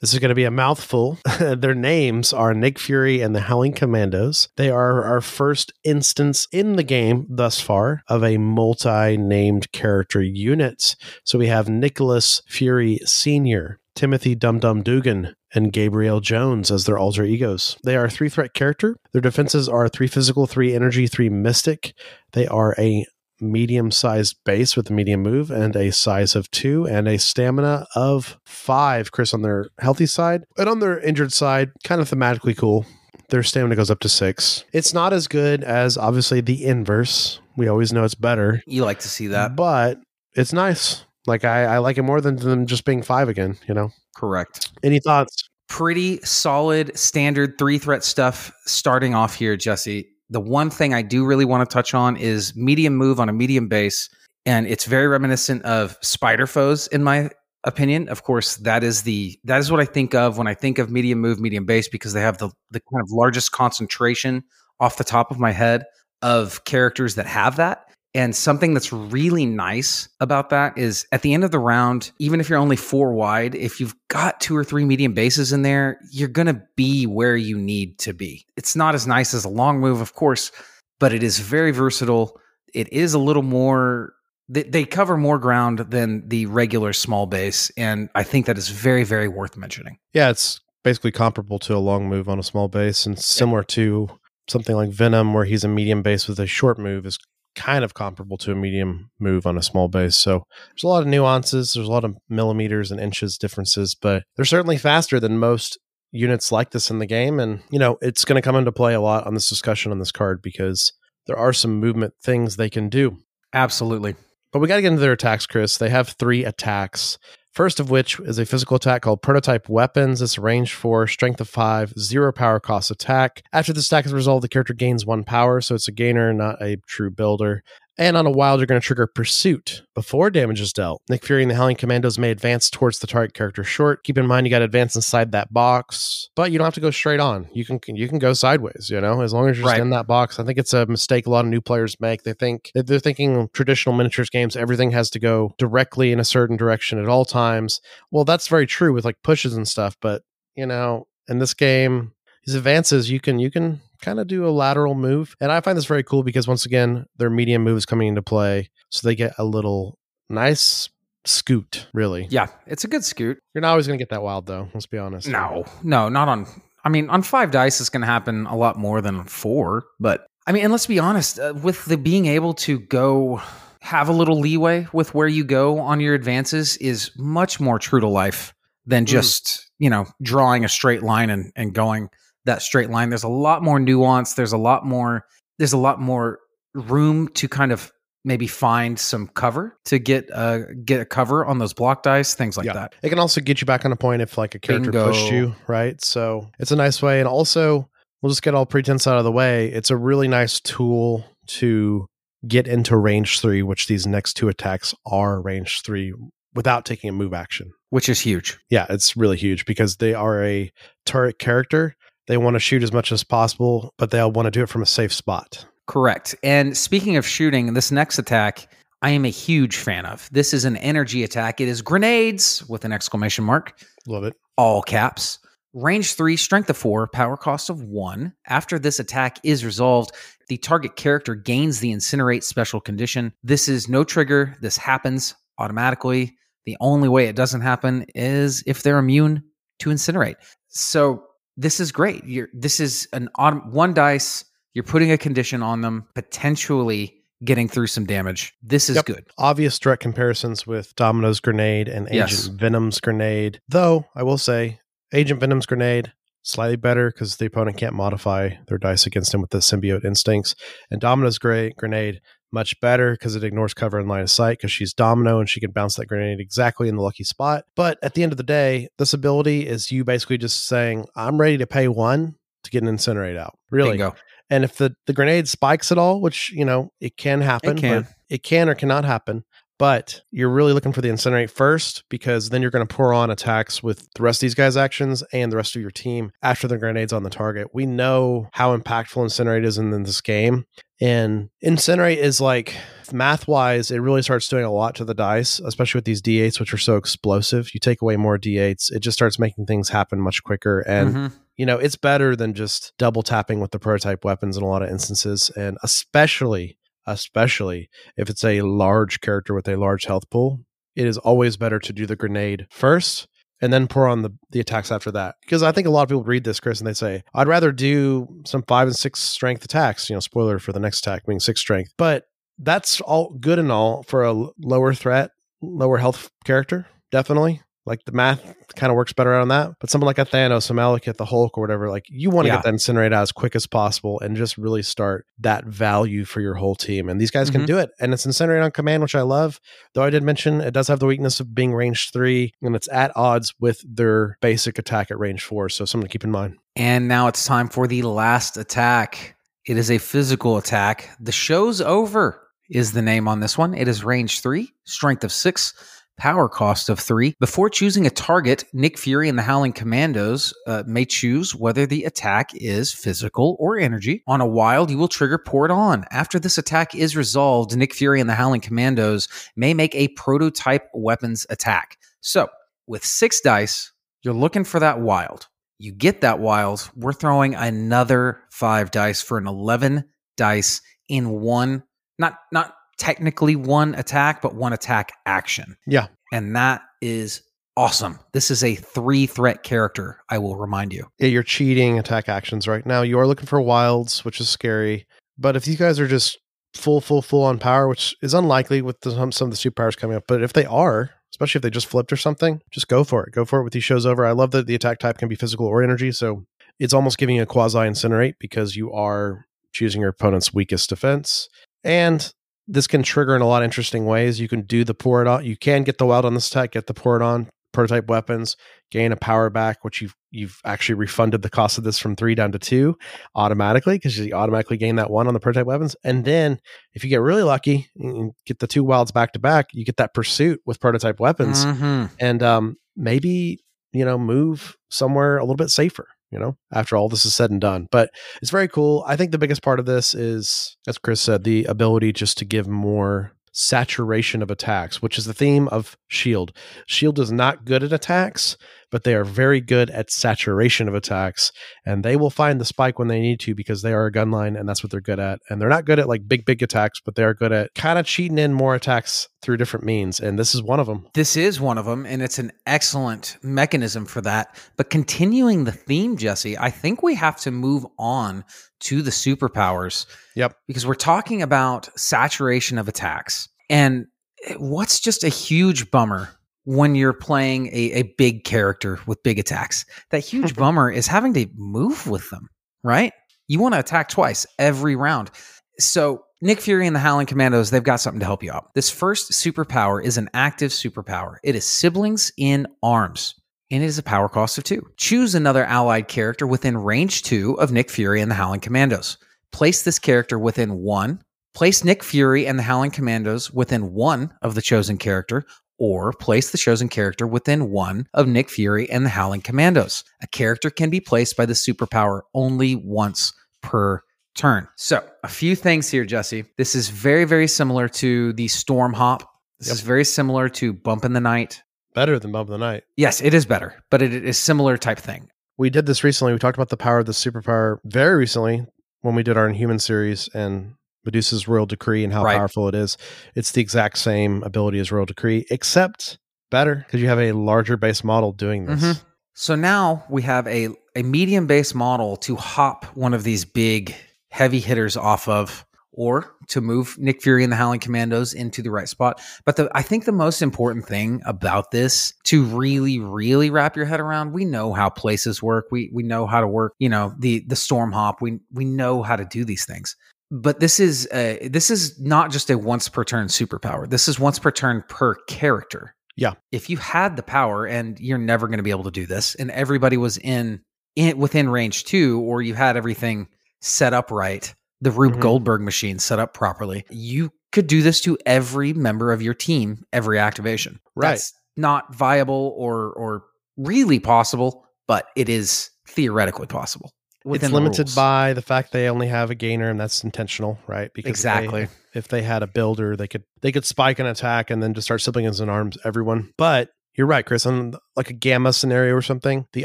This is going to be a mouthful. Their names are Nick Fury and the Howling Commandos. They are our first instance in the game thus far of a multi named character unit. So we have Nicholas Fury Sr., Timothy Dum Dum Dugan, and Gabriel Jones as their alter egos. They are a three threat character. Their defenses are three physical, three energy, three mystic. They are a medium sized base with a medium move and a size of two and a stamina of five. Chris on their healthy side. And on their injured side, kind of thematically cool. Their stamina goes up to six. It's not as good as obviously the inverse. We always know it's better, You like to see that? but it's nice. Like I, I like it more than them just being five again, you know. Correct. Any thoughts? Pretty solid standard three threat stuff starting off here, Jesse. The one thing I do really want to touch on is medium move on a medium base. and it's very reminiscent of spider foes in my opinion. Of course, that is the that is what I think of when I think of medium move, medium base because they have the the kind of largest concentration off the top of my head of characters that have that. And something that's really nice about that is at the end of the round, even if you're only four wide, if you've got two or three medium bases in there, you're going to be where you need to be. It's not as nice as a long move, of course, but it is very versatile. It is a little more, they, they cover more ground than the regular small base. And I think that is very, very worth mentioning. Yeah, it's basically comparable to a long move on a small base and similar to something like Venom, where he's a medium base with a short move, is kind of comparable to a medium move on a small base. So there's a lot of nuances, there's a lot of millimeters and inches differences, but they're certainly faster than most units like this in the game. And, you know, it's going to come into play a lot on this discussion on this card because there are some movement things they can do. Absolutely. But we got to get into their attacks, Chris. They have three attacks. First of which is a physical attack called Prototype Weapons. It's range 4, strength of 5, 0 power cost attack. After this attack is resolved, the character gains 1 power, so it's a gainer, not a true builder. And on a wild, you're going to trigger Pursuit before damage is dealt. Nick Fury and the Howling Commandos may advance towards the target character short. Keep in mind you got to advance inside that box, but you don't have to go straight on. You can you can go sideways. You know, as long as you're Right. in that box. I think it's a mistake a lot of new players make. They think they're thinking traditional miniatures games, everything has to go directly in a certain direction at all times. Well, that's very true with like pushes and stuff, but you know, in this game, these advances you can you can kind of do a lateral move and i find this very cool because once again their medium move is coming into play so they get a little nice scoot really Yeah, it's a good scoot. you're not always going to get that wild though let's be honest No, no, not on. I mean, on five dice, it's going to happen a lot more than four. But I mean, and let's be honest, uh, with the being able to go have a little leeway with where you go on your advances is much more true to life than just you know drawing a straight line and and going that straight line. There's a lot more nuance. There's a lot more. There's a lot more room to kind of maybe find some cover to get uh get a cover on those block dice, things like yeah. that. it can also get you back on a point if like a character Bingo. pushed you right so it's a nice way and also we'll just get all pretense out of the way it's a really nice tool to get into range three which these next two attacks are range three without taking a move action Which is huge. yeah, it's really huge because they are a turret character. They want to shoot as much as possible, but they'll want to do it from a safe spot. Correct. And speaking of shooting, this next attack I am a huge fan of. This is an energy attack. It is grenades with an exclamation mark, Love it. all caps. Range 3, strength of 4, power cost of 1. After this attack is resolved, the target character gains the incinerate special condition. This is no trigger. This happens automatically. The only way it doesn't happen is if they're immune to incinerate. So this is great. You're, this is an autom- one dice. You're putting a condition on them, potentially getting through some damage. This is Yep. good. Obvious direct comparisons with Domino's grenade and Agent Yes. Venom's grenade. Though, I will say, Agent Venom's grenade, slightly better because the opponent can't modify their dice against him with the symbiote instincts. And Domino's grenade, much better because it ignores cover and line of sight because she's Domino and she can bounce that grenade exactly in the lucky spot. But at the end of the day, this ability is you basically just saying, I'm ready to pay one to get an incinerate out. Really. Bingo. And if the, the grenade spikes at all, which, you know, it can happen, can. but it can or cannot happen. But you're really looking for the incinerate first because then you're going to pour on attacks with the rest of these guys' actions and the rest of your team after the grenade's on the target. We know how impactful incinerate is in this game. And incinerate is like math wise, it really starts doing a lot to the dice, especially with these D8s, which are so explosive. You take away more D8s, it just starts making things happen much quicker. And Mhm. you know, it's better than just double tapping with the prototype weapons in a lot of instances. And especially, especially if it's a large character with a large health pool, it is always better to do the grenade first and then pour on the, the attacks after that. Because I think a lot of people read this, Chris, and they say, I'd rather do some five and six strength attacks, you know, spoiler for the next attack being six strength. But that's all good and all for a lower threat, lower health character, definitely. Like the math kind of works better on that. But someone like a Thanos, a Malekith, the Hulk, or whatever, like you want to Yeah. get that incinerate out as quick as possible and just really start that value for your whole team. And these guys can Mhm. do it. And it's incinerate on command, which I love. Though I did mention it does have the weakness of being range three, and it's at odds with their basic attack at range four. So something to keep in mind. And now it's time for the last attack. It is a physical attack. The show's over. is the name on this one. It is range three, strength of six, power cost of three. Before choosing a target, Nick Fury and the Howling Commandos uh, may choose whether the attack is physical or energy. On a wild, you will trigger Pour It On. After this attack is resolved, Nick Fury and the Howling Commandos may make a prototype weapons attack. So, with six dice, you're looking for that wild. You get that wild. We're throwing another five dice for an 11 dice in one, not, not technically one attack, but one attack action. Yeah. And that is awesome. This is a three threat character, I will remind you. Yeah, you're cheating attack actions right now. You are looking for wilds, which is scary. But if you guys are just full, full, full on power, which is unlikely with the, some, some of the superpowers coming up, but if they are, especially if they just flipped or something, just go for it. Go for it with these shows over. I love that the attack type can be physical or energy. So it's almost giving you a quasi incinerate because you are choosing your opponent's weakest defense. And this can trigger in a lot of interesting ways. You can do the pour it on. You can get the wild on this attack, get the pour it on prototype weapons, gain a power back, which you've you've actually refunded the cost of this from three down to two automatically because you automatically gain that one on the prototype weapons. And then if you get really lucky and get the two wilds back to back, you get that pursuit with prototype weapons, Mhm. and um, maybe you know move somewhere a little bit safer. You know, after all this is said and done, but it's very cool. I think the biggest part of this is, as Chris said, the ability just to give more saturation of attacks, which is the theme of Shield. Shield is not good at attacks, but they are very good at saturation of attacks, and they will find the spike when they need to because they are a gun line, and that's what they're good at. And they're not good at like big, big attacks, but they are good at kind of cheating in more attacks through different means, and this is one of them. This is one of them, and it's an excellent mechanism for that. But continuing the theme, Jesse, I think we have to move on to the superpowers. Yep. Because we're talking about saturation of attacks. And eh, what's just a huge bummer when you're playing a, a big character with big attacks? That huge mm-hmm. bummer is having to move with them, right? You want to attack twice every round. So Nick Fury and the Howling Commandos, they've got something to help you out. This first superpower is an active superpower. It is siblings in arms, and it is a power cost of two. Choose another allied character within range two of Nick Fury and the Howling Commandos. Place this character within one. Place Nick Fury and the Howling Commandos within one of the chosen character, or place the chosen character within one of Nick Fury and the Howling Commandos. A character can be placed by the superpower only once per turn. So, a few things here, Jesse. This is very, very similar to the Storm Hop. This Yep. is very similar to Bump in the Night. Better than Bump in the Night. Yes, it is better, but it is similar type thing. We did this recently. We talked about the power of the superpower very recently when we did our Inhuman series and Medusa's Royal Decree and how Right. powerful it is. It's the exact same ability as Royal Decree, except better because you have a larger base model doing this. Mhm. So now we have a, a medium base model to hop one of these big heavy hitters off of, or to move Nick Fury and the Howling Commandos into the right spot. But the, I think the most important thing about this to really, really wrap your head around, we know how places work. We we know how to work, you know, the the storm hop. We we know how to do these things. But this is uh, this is not just a once per turn superpower. This is once per turn per character Yeah. if you had the power and you're never going to be able to do this and everybody was in, in within range 2 or you had everything set up right the Rube Mhm. Goldberg machine set up properly you could do this to every member of your team every activation Right. That's not viable or or really possible but it is theoretically possible It's the limited rules. by the fact they only have a gainer, and that's intentional, right? Because if they- Exactly. If they, had a builder, they could they could spike an attack and then just start siblings in arms everyone. But you're right, Chris. On like a gamma scenario or something, the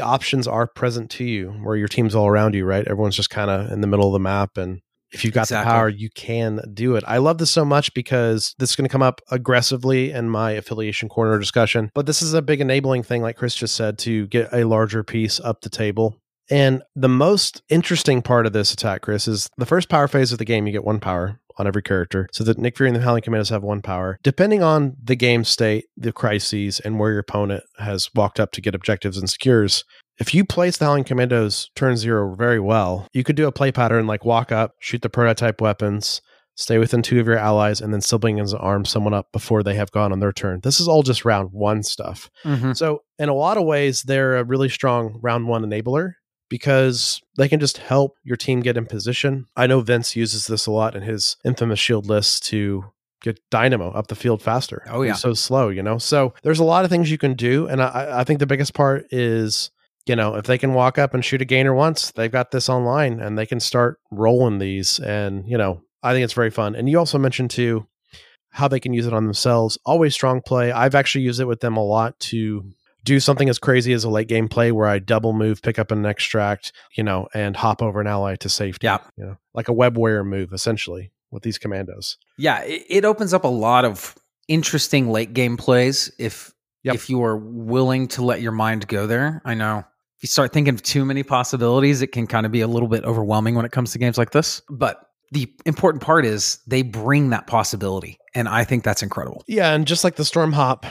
options are present to you, where your team's all around you, right? Everyone's just kind of in the middle of the map, and if you've got Exactly. the power, you can do it. I love this so much because this is going to come up aggressively in my affiliation corner discussion. But this is a big enabling thing, like Chris just said, to get a larger piece up the table. And the most interesting part of this attack, Chris, is the first power phase of the game. You get one power on every character, so that Nick Fury and the Howling Commandos have one power. Depending on the game state, the crises, and where your opponent has walked up to get objectives and secures, if you place the Howling Commandos turn zero very well, you could do a play pattern like walk up, shoot the prototype weapons, stay within two of your allies, and then siblings arm someone up before they have gone on their turn. This is all just round one stuff. Mhm. So, in a lot of ways, they're a really strong round one enabler because they can just help your team get in position. I know Vince uses this a lot in his infamous shield list to get Dynamo up the field faster. Oh, yeah. He's so slow, you know. So there's a lot of things you can do, and I, I think the biggest part is you know if they can walk up and shoot a gainer once, they've got this online, and they can start rolling these, and you know I think it's very fun. And you also mentioned too how they can use it on themselves. Always strong play. I've actually used it with them a lot to do something as crazy as a late game play where I double move, pick up an extract, you know, and hop over an ally to safety. Yeah. You know, like a web warrior move essentially with these commandos. Yeah, it, it opens up a lot of interesting late game plays if Yep. if you are willing to let your mind go there. I know if you start thinking of too many possibilities, it can kind of be a little bit overwhelming when it comes to games like this. But the important part is they bring that possibility, and I think that's incredible. Yeah, and just like the storm hop,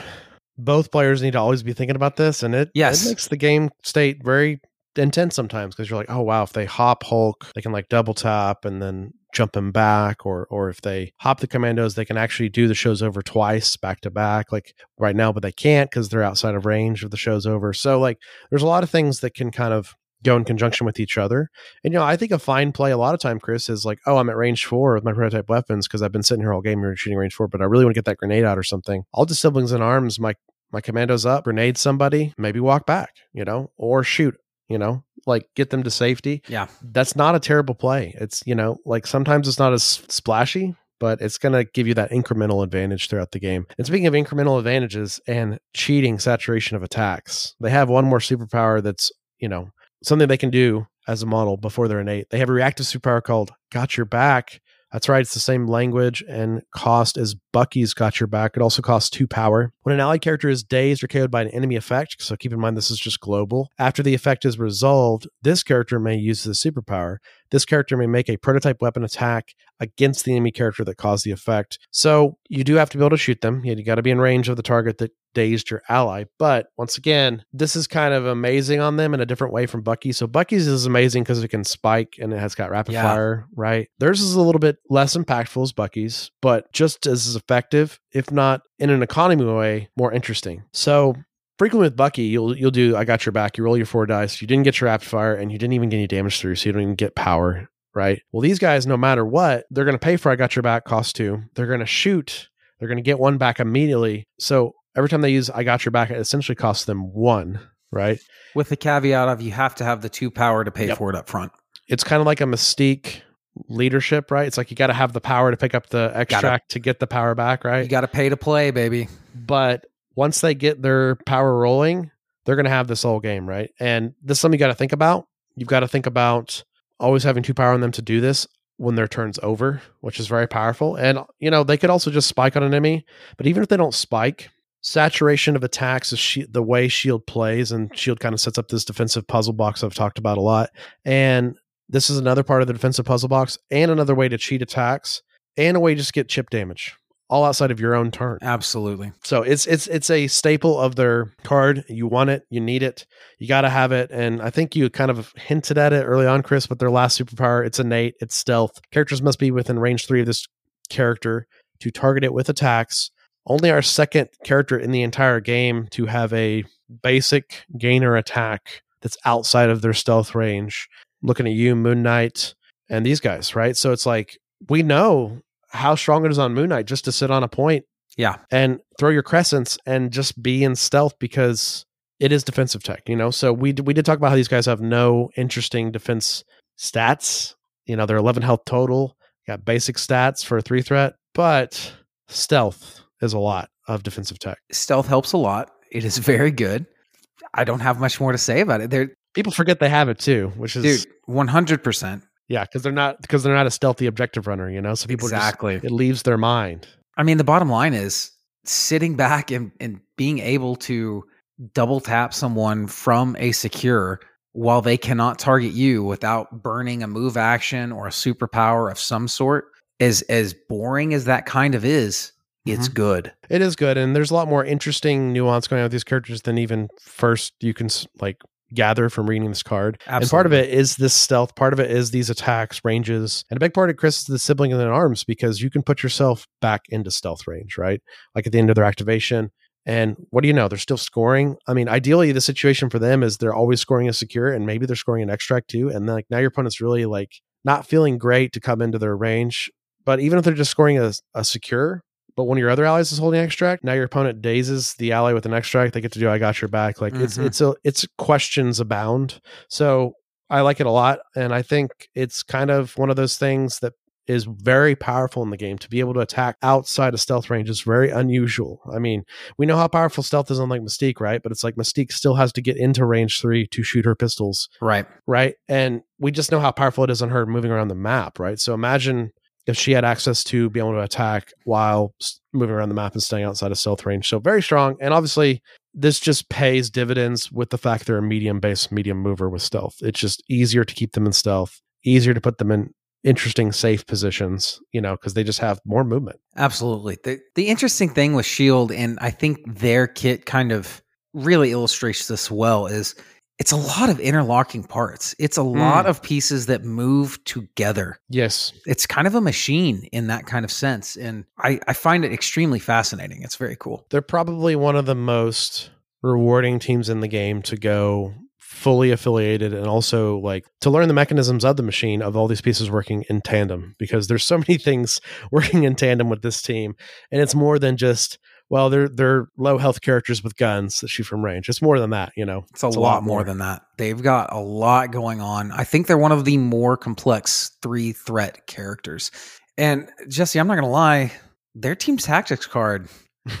both players need to always be thinking about this, and it Yes. it makes the game state very intense sometimes because you're like, oh wow, if they hop Hulk, they can like double tap and then jump him back, or or if they hop the commandos, they can actually do the shows over twice back to back, like right now, but they can't because they're outside of range of the shows over. So like, there's a lot of things that can kind of go in conjunction with each other. And you know, I think a fine play a lot of time, Chris, is like, oh, I'm at range four with my prototype weapons because I've been sitting here all game here shooting range four, but I really want to get that grenade out or something. I'll just siblings in arms, my my commandos up, grenade somebody, maybe walk back, you know, or shoot, you know, like get them to safety. Yeah. That's not a terrible play. It's, you know, like sometimes it's not as splashy, but it's going to give you that incremental advantage throughout the game. And speaking of incremental advantages and cheating saturation of attacks, they have one more superpower that's, you know, something they can do as a model before they're innate. They have a reactive superpower called Got Your Back. That's right, it's the same language and cost as Bucky's Got Your Back. It also costs two power. When an allied character is dazed or KO'd by an enemy effect, so keep in mind this is just global, after the effect is resolved, this character may use the superpower. This character may make a prototype weapon attack against the enemy character that caused the effect. So you do have to be able to shoot them. You got to be in range of the target that dazed your ally. But once again, this is kind of amazing on them in a different way from Bucky. So Bucky's is amazing because it can spike and it has got rapid Yeah. fire, right? Theirs is a little bit less impactful as Bucky's, but just as effective, if not in an economy way, more interesting. So frequently with Bucky, you'll you'll do I got your back. You roll your four dice. You didn't get your rapid fire, and you didn't even get any damage through, so you don't even get power. Right. Well, these guys, no matter what, they're going to pay for I got your back cost two. They're going to shoot. They're going to get one back immediately. So every time they use I got your back, it essentially costs them one. Right. With the caveat of you have to have the two power to pay Yep. for it up front. It's kind of like a mystique leadership, right? It's like you got to have the power to pick up the extract to get the power back, right? You got to pay to play, baby. but once they get their power rolling, they're going to have this whole game, right? And this is something you got to think about. You've got to think about always having two power on them to do this when their turn's over, which is very powerful. And, you know, they could also just spike on an enemy, but even if they don't spike, saturation of attacks is shi the way Shield plays, and Shield kind of sets up this defensive puzzle box I've talked about a lot. And this is another part of the defensive puzzle box, and another way to cheat attacks, and a way to just get chip damage, all outside of your own turn. Absolutely. So it's it's it's a staple of their card. You want it, you need it, you got to have it. And I think you kind of hinted at it early on, Chris, with their last superpower. It's innate, it's stealth. Characters must be within range three of this character to target it with attacks. Only our second character in the entire game to have a basic gainer attack that's outside of their stealth range. Looking at you, Moon Knight, and these guys, right? So it's like we know how strong it is on Moon Knight just to sit on a point Yeah. and throw your crescents and just be in stealth because it is defensive tech, you know. So we we did talk about how these guys have no interesting defense stats. You know, they're 11 health total, got basic stats for a three threat, but stealth is a lot of defensive tech. Stealth helps a lot. It is very good. I don't have much more to say about it. They're People forget they have it too, which is dude, one hundred percent. Yeah, because they're not because they're not a stealthy objective runner, you know. So people Exactly. just, it leaves their mind. I mean, the bottom line is sitting back and, and being able to double tap someone from a secure while they cannot target you without burning a move action or a superpower of some sort. As as boring as that kind of is, it's mm-hmm. good. It is good, and there's a lot more interesting nuance going on with these characters than even first you can like gather from reading this card. And part of it is this stealth. Part of it is these attacks, ranges, and a big part of Chris is the sibling in the arms because you can put yourself back into stealth range, right? Like at the end of their activation. And what do you know? They're still scoring. I mean, ideally, the situation for them is they're always scoring a secure, and maybe they're scoring an extract too. And then, like now, your opponent's really like not feeling great to come into their range. But even if they're just scoring a, a secure, but one of your other allies is holding extract. Now your opponent dazes the ally with an extract. They get to do I got your back. Like it's Mhm. it's a it's questions abound. So I like it a lot, and I think it's kind of one of those things that is very powerful in the game to be able to attack outside of stealth range is very unusual. I mean, we know how powerful stealth is on like Mystique, right? But it's like Mystique still has to get into range three to shoot her pistols Right. right? And we just know how powerful it is on her moving around the map, right? So imagine if she had access to be able to attack while moving around the map and staying outside of stealth range. So very strong. And obviously, this just pays dividends with the fact they're a medium base, medium mover with stealth. It's just easier to keep them in stealth, easier to put them in interesting, safe positions, you know, because they just have more movement. Absolutely. The the interesting thing with Shield, and I think their kit kind of really illustrates this well, is it's a lot of interlocking parts. It's a hmm. lot of pieces that move together. Yes. It's kind of a machine in that kind of sense. And I, I find it extremely fascinating. It's very cool. They're probably one of the most rewarding teams in the game to go fully affiliated and also like to learn the mechanisms of the machine of all these pieces working in tandem because there's so many things working in tandem with this team and it's more than just well they're they're low health characters with guns that shoot from range it's more than that you know It's a, lot, more than that. They've got a lot going on. I think they're one of the more complex three threat characters. And Jesse, I'm not going to lie, their team tactics card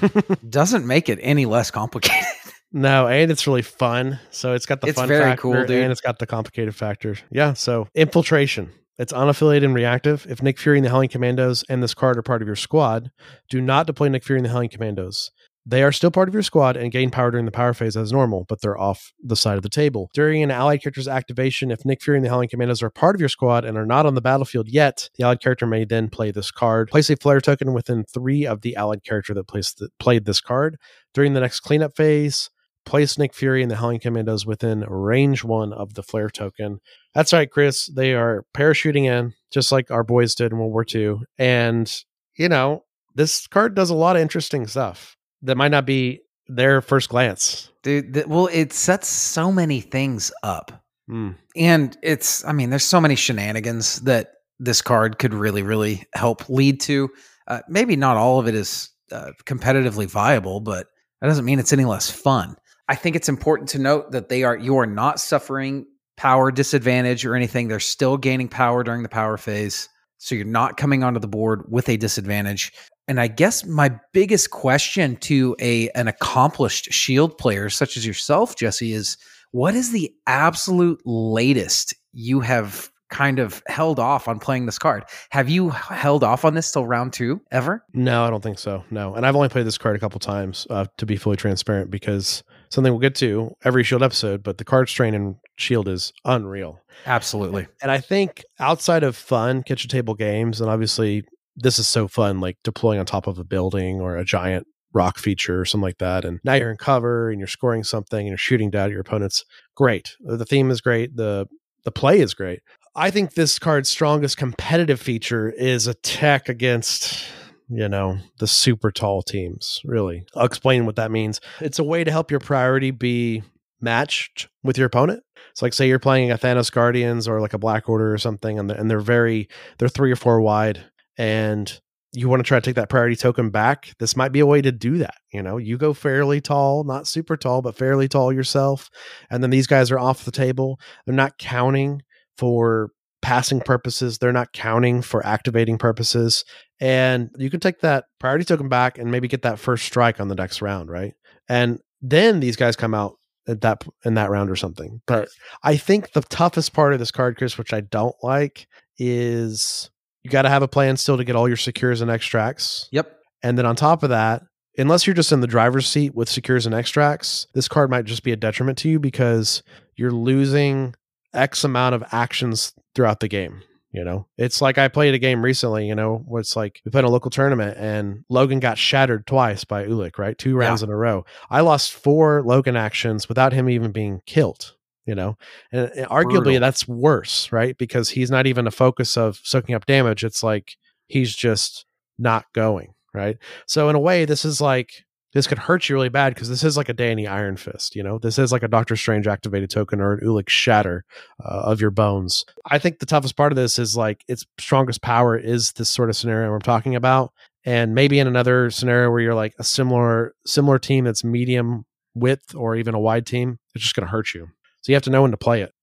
doesn't make it any less complicated. No, and it's really fun. So it's got the It's fun very factor cool, dude. and it's got the complicated factor. Yeah. So infiltration. It's unaffiliated and reactive. If Nick Fury and the Howling Commandos and this card are part of your squad, do not deploy Nick Fury and the Howling Commandos. They are still part of your squad and gain power during the power phase as normal, but they're off the side of the table. During an allied character's activation, if Nick Fury and the Howling Commandos are part of your squad and are not on the battlefield yet, the allied character may then play this card. Place a flare token within three of the allied character that placed the, played this card. During the next cleanup phase, place Nick Fury and the Howling Commandos within range one of the flare token. That's right, Chris. They are parachuting in, just like our boys did in World War II. And, you know, this card does a lot of interesting stuff that might not be their first glance. Dude, well, it sets so many things up. Hmm. And it's, I mean, there's so many shenanigans that this card could really, really help lead to. Uh, maybe not all of it is uh, competitively viable, but that doesn't mean it's any less fun. I think it's important to note that they are, you are not suffering power disadvantage or anything. They're still gaining power during the power phase. So you're not coming onto the board with a disadvantage. And I guess my biggest question to a an accomplished shield player such as yourself, Jesse, is what is the absolute latest you have kind of held off on playing this card? Have you held off on this till round two ever? No, I don't think so. No. And I've only played this card a couple times uh, to be fully transparent because something we'll get to every Shield episode, but the card strain in Shield is unreal. Absolutely. And I think outside of fun kitchen table games, and obviously this is so fun, like deploying on top of a building or a giant rock feature or something like that. And now you're in cover and you're scoring something and you're shooting down at your opponents. Great. The theme is great. The the play is great. I think this card's strongest competitive feature is attack against, you know, the super tall teams, really. I'll explain what that means. It's a way to help your priority be matched with your opponent. So like say you're playing a Thanos Guardians or like a Black Order or something and they're, and they're very they're 3 or 4 wide and you want to try to take that priority token back, this might be a way to do that. You know, you go fairly tall, not super tall, but fairly tall yourself. And then these guys are off the table. They're not counting for passing purposes. They're not counting for activating purposes. And you can take that priority token back and maybe get that first strike on the next round, right? And then these guys come out at that in that round or something. But I think the toughest part of this card, Chris, which I don't like, is you got to have a plan still to get all your secures and extracts. Yep. And then on top of that, unless you're just in the driver's seat with secures and extracts, this card might just be a detriment to you because you're losing X amount of actions throughout the game. You know, it's like I played a game recently, you know, where it's like we played a local tournament and Logan got shattered twice by Ulik, right? Two rounds in a row. I lost four Logan actions without him even being killed, you know, and, and arguably Brutal. that's worse, right? Because he's not even a focus of soaking up damage. It's like he's just not going, right? So in a way, this is like this could hurt you really bad because this is like a Danny Iron Fist, you know. This is like a Doctor Strange activated token or an Ulik Shatter uh, of your bones. I think the toughest part of this is like its strongest power is this sort of scenario I'm talking about, And maybe in another scenario where you're like a similar similar team that's medium width or even a wide team, it's just going to hurt you. So you have to know when to play it.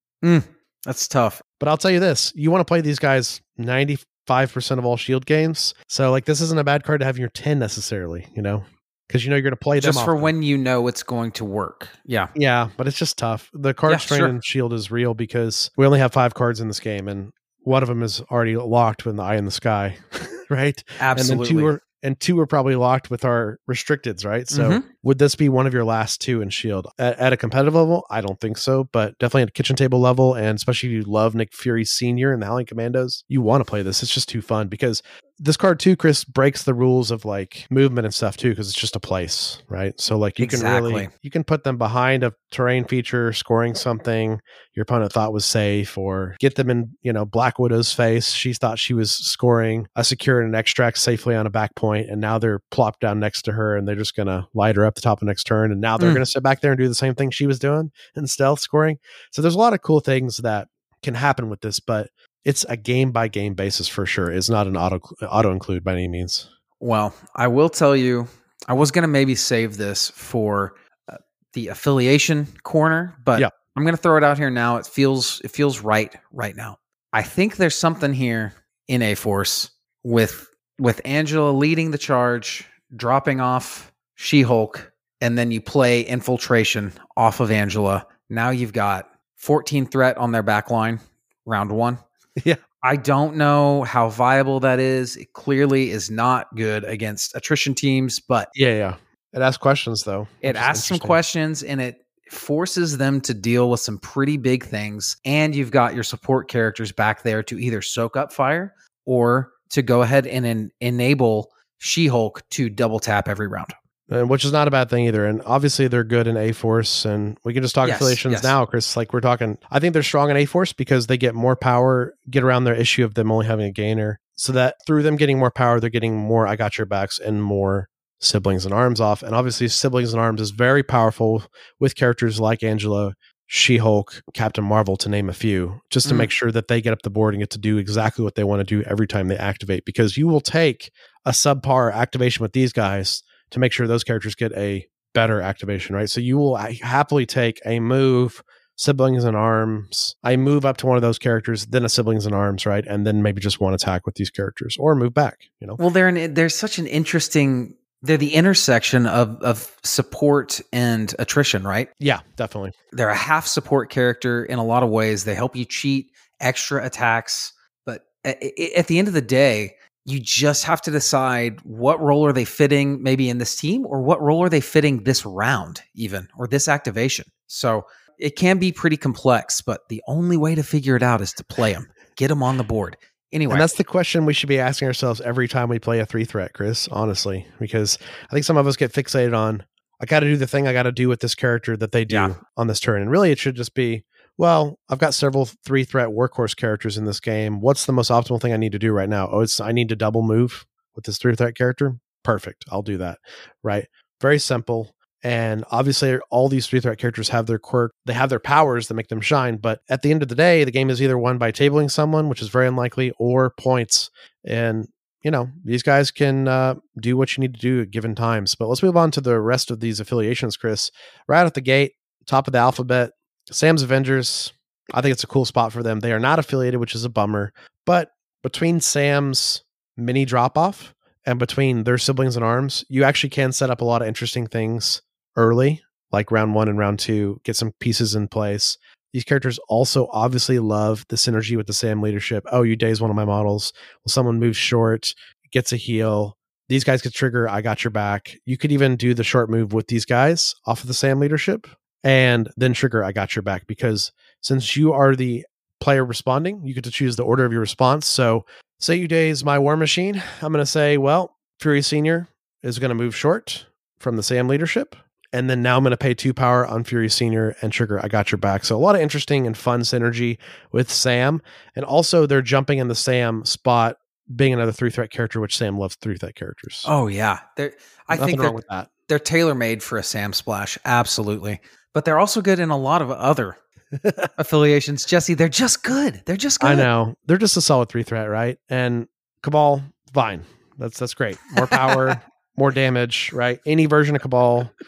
That's tough. But I'll tell you this: you want to play these guys ninety five percent of all shield games. So like this isn't a bad card to have in your ten necessarily, you know, because you know you're going to play them Just for often. when you know it's going to work. Yeah. Yeah, but it's just tough. The card Yeah, strain sure. in Shield is real because we only have five cards in this game, and one of them is already locked with the eye in the sky, right? Absolutely. And then two are and two are probably locked with our restricteds, right? So Mhm. Would this be one of your last two in Shield at, at a competitive level? I don't think so, but definitely at a kitchen table level, and especially if you love Nick Fury Senior and the Howling Commandos, you want to play this. It's just too fun because this card too, Chris breaks the rules of like movement and stuff too, because it's just a place, right? So like you can really you can put them behind a terrain feature, scoring something your opponent thought was safe, or get them in, you know, Black Widow's face. She thought she was scoring a secure and an extract safely on a back point, and now they're plopped down next to her and they're just gonna light her up the top of next turn, and now they're Mm. gonna sit back there and do the same thing she was doing in stealth scoring. So there's a lot of cool things that can happen with this, but it's a game by game basis for sure. It's not an auto auto include by any means. Well, I will tell you, I was going to maybe save this for uh, the affiliation corner, but Yeah. I'm going to throw it out here now. It feels it feels right right now. I think there's something here in A Force with with Angela leading the charge, dropping off She-Hulk, and then you play infiltration off of Angela. Now you've got 14 threat on their back line, round one. Yeah. I don't know how viable that is. It clearly is not good against attrition teams, but Yeah, yeah. It asks questions though. it asks some questions and it forces them to deal with some pretty big things. And you've got your support characters back there to either soak up fire or to go ahead and en- enable She Hulk to double tap every round. And which is not a bad thing either. And obviously, they're good in A Force, and we can just talk Yes, affiliations yes. now, Chris. Like we're talking, I think they're strong in A Force because they get more power, get around their issue of them only having a gainer, so that through them getting more power, they're getting more I got your backs and more siblings and arms off. And obviously, siblings and arms is very powerful with characters like Angela. She Hulk, Captain Marvel, to name a few, just to Mm. make sure that they get up the board and get to do exactly what they want to do every time they activate. Because you will take a subpar activation with these guys to make sure those characters get a better activation, right? So you will happily take a move, siblings and arms. I move up to one of those characters, then a siblings and arms, right? And then maybe just one attack with these characters or move back, you know? Well, they're an, they're such an interesting. They're the intersection of of support and attrition, right? Yeah, definitely. They're a half support character in a lot of ways. They help you cheat extra attacks, but a- a- at the end of the day, you just have to decide what role are they fitting maybe in this team or what role are they fitting this round even or this activation. So it can be pretty complex, but the only way to figure it out is to play them, get them on the board. Anyway, And that's the question we should be asking ourselves every time we play a three threat, Chris, honestly, because I think some of us get fixated on, I got to do the thing I got to do with this character that they do Yeah. on this turn. And really, it should just be, well, I've got several three threat workhorse characters in this game. What's the most optimal thing I need to do right now? Oh, it's I need to double move with this three threat character. Perfect. I'll do that. Right. Very simple. And obviously, all these three threat characters have their quirk. They have their powers that make them shine. But at the end of the day, the game is either won by tabling someone, which is very unlikely, or points. And you know these guys can uh, do what you need to do at given times. But let's move on to the rest of these affiliations, Chris. Right at the gate, top of the alphabet, Sam's Avengers. I think it's a cool spot for them. They are not affiliated, which is a bummer. But between Sam's mini drop off and between their siblings in arms, you actually can set up a lot of interesting things early, like round one and round two, get some pieces in place. These characters also obviously love the synergy with the Sam leadership. Oh, you daze one of my models. Well, someone moves short, gets a heal. These guys could trigger, I got your back. You could even do the short move with these guys off of the Sam leadership and then trigger, I got your back. Because since you are the player responding, you get to choose the order of your response. So, say you daze my war machine, I'm going to say, well, Fury Senior is going to move short from the Sam leadership. And then now I'm going to pay two power on Fury Senior and trigger. I got your back. So a lot of interesting and fun synergy with Sam, and also they're jumping in the Sam spot, being another three threat character, which Sam loves three threat characters. Oh yeah, they're. I Nothing think wrong they're, with that. they're tailor made for a Sam Splash, absolutely. But they're also good in a lot of other affiliations. Jesse, they're just good. They're just good. I know they're just a solid three threat, right? And Cabal, fine, That's that's great. More power, more damage, right? Any version of Cabal.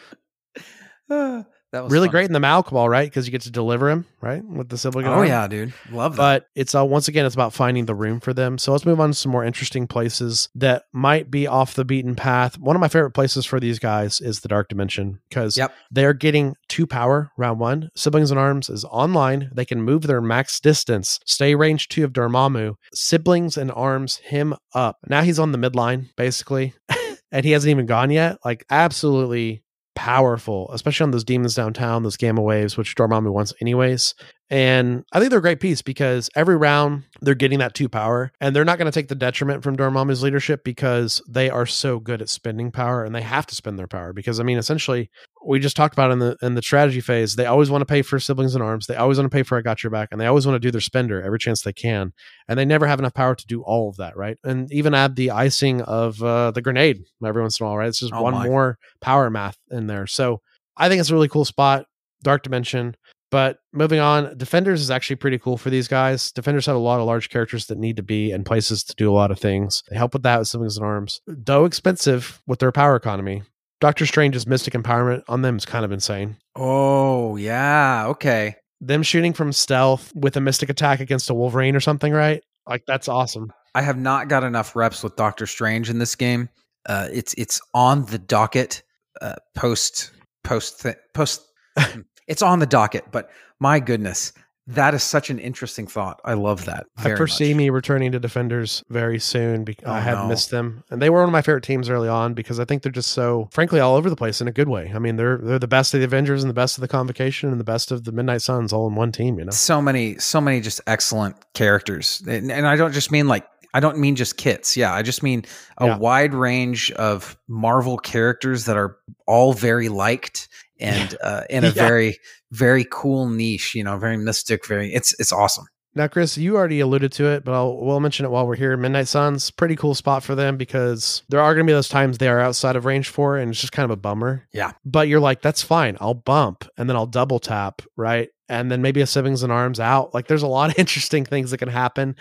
Ah. That was Really fun. great in the Mal Cabal, right? Because you get to deliver him, right? With the sibling. Oh arm. yeah, dude, love that. But it's uh, once again, it's about finding the room for them. So let's move on to some more interesting places that might be off the beaten path. One of my favorite places for these guys is the Dark Dimension because Yep. they're getting two power round one. Siblings in Arms is online. They can move their max distance, stay range two of Dormammu. Siblings in Arms him up. Now he's on the midline, basically, and he hasn't even gone yet. Like, absolutely powerful, especially on those demons downtown, those gamma waves, which Dormammu wants anyways. And I think they're a great piece because every round they're getting that two power, and they're not going to take the detriment from Dormammu's leadership because they are so good at spending power, and they have to spend their power because I mean, essentially, we just talked about in the in the strategy phase, they always want to pay for siblings in arms, they always want to pay for I got your back, and they always want to do their spender every chance they can, and they never have enough power to do all of that, right? And even add the icing of uh, the grenade every once in a while, right? It's just Oh one my. more power math in there, so I think it's a really cool spot. Dark Dimension. But moving on, Defenders is actually pretty cool for these guys. Defenders have a lot of large characters that need to be and places to do a lot of things. They help with that with siblings and arms. Though expensive with their power economy. Doctor Strange's mystic empowerment on them is kind of insane. oh yeah, okay. Them shooting from stealth with a mystic attack against a Wolverine or something, right? Like that's awesome. I have not got enough reps with Doctor Strange in this game. Uh, it's it's on the docket. Uh, post post th- post. it's on the docket, but my goodness, that is such an interesting thought. I love that. I foresee much. me returning to Defenders very soon. Because Oh, I have no. missed them, and they were one of my favorite teams early on because I think they're just so, frankly, all over the place in a good way. I mean, they're they're the best of the Avengers and the best of the Convocation and the best of the Midnight Suns all in one team. You know, so many so many just excellent characters and, and i don't just mean like i don't mean just kits yeah i just mean a Yeah. wide range of marvel characters that are all very liked and uh, in a Yeah. very very cool niche you know very mystic very it's it's awesome Now, Chris, you already alluded to it, but I'll we'll mention it while we're here. Midnight Suns, pretty cool spot for them because there are going to be those times they are outside of range four, and it's just kind of a bummer. Yeah. But you're like, that's fine. I'll bump, and then I'll double tap, right? And then maybe a siblings and arms out. Like, there's a lot of interesting things that can happen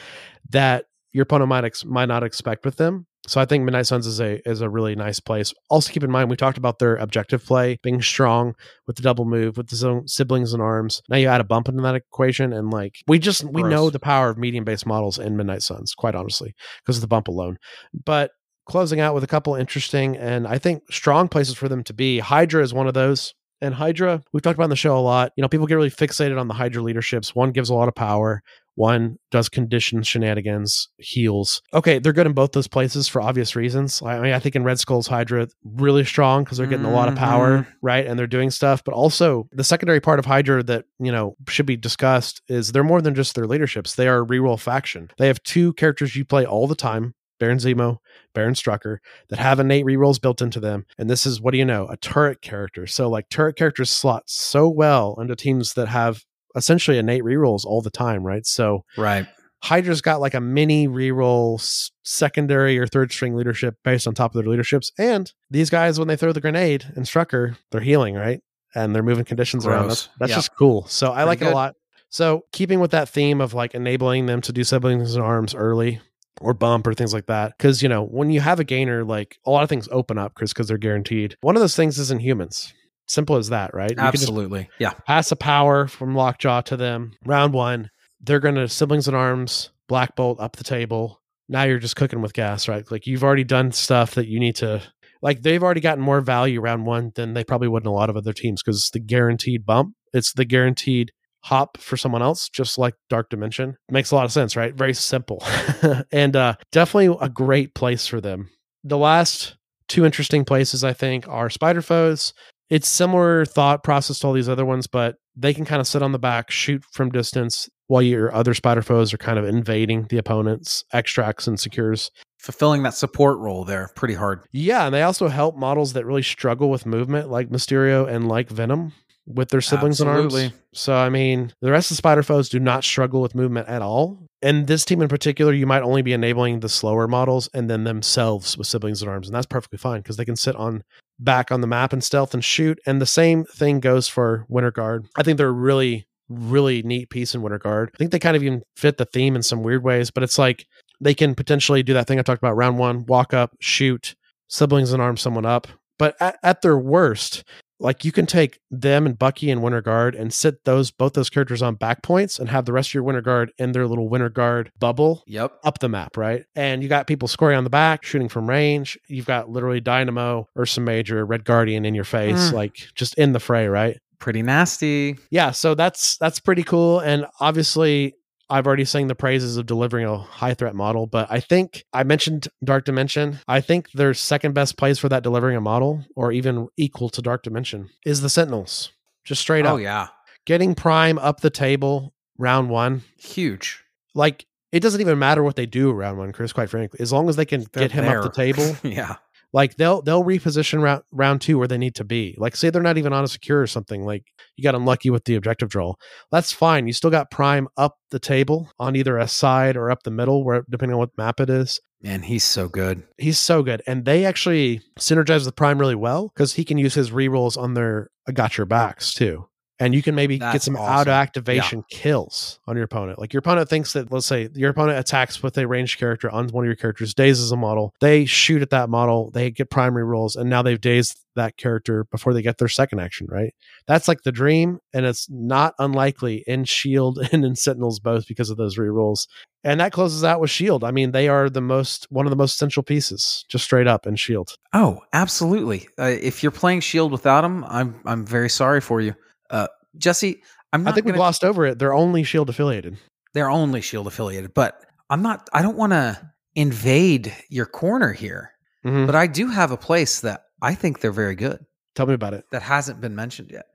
that your opponent might ex- might not expect with them. So I think Midnight Suns is a is a really nice place. Also keep in mind we talked about their objective play being strong with the double move with the siblings and arms. Now you add a bump into that equation and like we just we Gross. know the power of medium based models in Midnight Suns quite honestly because of the bump alone. But closing out with a couple interesting and I think strong places for them to be. Hydra is one of those. And Hydra, we've talked about in the show a lot. You know, people get really fixated on the Hydra leaderships. One gives a lot of power. One does condition shenanigans, heals. Okay, they're good in both those places for obvious reasons. I mean, I think in Red Skull's Hydra, really strong because they're getting a lot of power, mm-hmm. right? And they're doing stuff. But also, the secondary part of Hydra that, you know, should be discussed is they're more than just their leaderships. They are a reroll faction. They have two characters you play all the time Baron Zemo, Baron Strucker, that have innate rerolls built into them. And this is, what do you know, a turret character. So, like, turret characters slot so well into teams that have essentially innate rerolls all the time, right? So, right Hydra's got like a mini reroll s- secondary or third string leadership based on top of their leaderships. And these guys, when they throw the grenade and Strucker, they're healing, right? And they're moving conditions around. That's, that's Yeah. just cool. So I Pretty like it good. a lot. So keeping with that theme of like enabling them to do siblings in arms early or bump or things like that. Cause you know, when you have a gainer, like a lot of things open up, Chris, because they're guaranteed. One of those things is Inhumans. Simple as that, right? You can just absolutely yeah pass a power from Lockjaw to them. Round one, they're going to siblings in arms, Black Bolt up the table. Now you're just cooking with gas, right? Like you've already done stuff that you need to. Like they've already gotten more value round one than they probably would in a lot of other teams because it's the guaranteed bump. It's the guaranteed hop for someone else, just like Dark Dimension. Makes a lot of sense, right? Very simple. and uh, definitely a great place for them. The last two interesting places, I think, are Spider Foes it's similar thought process to all these other ones, but they can kind of sit on the back, shoot from distance while your other spider foes are kind of invading the opponent's extracts and secures. fulfilling that support role there pretty hard Yeah, and they also help models that really struggle with movement, like Mysterio and like Venom, with their siblings in arms. Absolutely. So I mean, the rest of the spider foes do not struggle with movement at all. And this team in particular, you might only be enabling the slower models and then themselves with siblings in arms, and that's perfectly fine because they can sit on back on the map and stealth and shoot. And the same thing goes for Winter Guard. I think they're really, really neat piece in Winter Guard. I think they kind of even fit the theme in some weird ways, but it's like they can potentially do that thing I talked about round one, walk up, shoot, siblings and arm someone up. But at, at their worst, like you can take them and Bucky and Winter Guard and sit those both those characters on back points and have the rest of your Winter Guard in their little Winter Guard bubble Yep. up the map, right? And you got people scoring on the back, shooting from range. You've got literally Dynamo, Ursa Major, Red Guardian in your face, Mm. like just in the fray, right? Pretty nasty. Yeah, so that's that's pretty cool. And obviously I've already sang the praises of delivering a high threat model, but I think I mentioned Dark Dimension. I think their second best place for that delivering a model, or even equal to Dark Dimension, is the Sentinels. Just straight Oh up. Oh, yeah. Getting Prime up the table round one. Huge. Like it doesn't even matter what they do round one, Chris, quite frankly. As long as they can They're get him up the table, yeah. Like they'll they'll reposition round round two where they need to be. Like say they're not even on a secure or something. Like you got unlucky with the objective draw. That's fine. You still got prime up the table on either a side or up the middle, where depending on what map it is. Man, he's so good. He's so good, and they actually synergize with prime really well because he can use his rerolls on their I got your backs too. And you can maybe get some awesome. auto activation kills on your opponent. Like your opponent thinks that, let's say your opponent attacks with a ranged character on one of your characters, dazes a model. They shoot at that model, they get Prime rerolls, and now they've dazed that character before they get their second action, right? That's like the dream, and it's not unlikely in Shield and in Sentinels both because of those rerolls. And that closes out with Shield. I mean, they are the most one of the most essential pieces, just straight up in Shield. Oh, absolutely. Uh, if you're playing Shield without them, I'm I'm very sorry for you, uh, Jesse. I'm I think we've gonna- glossed over it. They're only Shield affiliated. They're only Shield affiliated, but I'm not. I don't want to invade your corner here, Mhm. but I do have a place that I think they're very good Tell me about it. that hasn't been mentioned yet.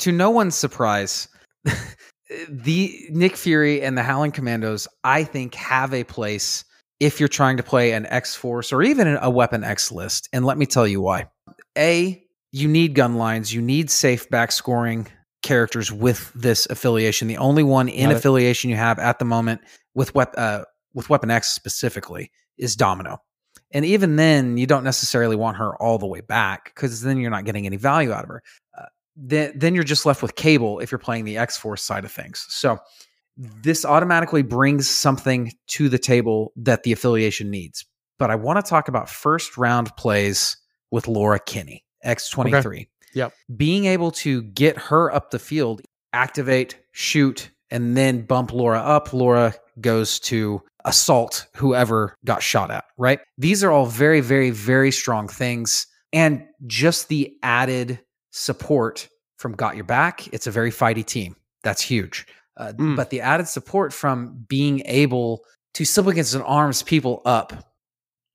To no one's surprise, the Nick Fury and the Howling Commandos, I think, have a place if you're trying to play an X Force or even a Weapon X list. And let me tell you why. A, you need gun lines, you need safe back scoring characters with this affiliation. The only one in Got it. affiliation you have at the moment with wep- uh, with Weapon X specifically is Domino. And even then, you don't necessarily want her all the way back because then you're not getting any value out of her. Uh, then, then you're just left with Cable if you're playing the X Force side of things. So this automatically brings something to the table that the affiliation needs. But I want to talk about first round plays with Laura Kinney, X23. Yep. Being able to get her up the field, activate, shoot, and then bump Laura up. Laura goes to assault whoever got shot at, right? These are all very, very, very strong things. And just the added support from Got Your Back, it's a very fighty team. That's huge. Uh, Mm. But the added support from being able to siblings and arms people up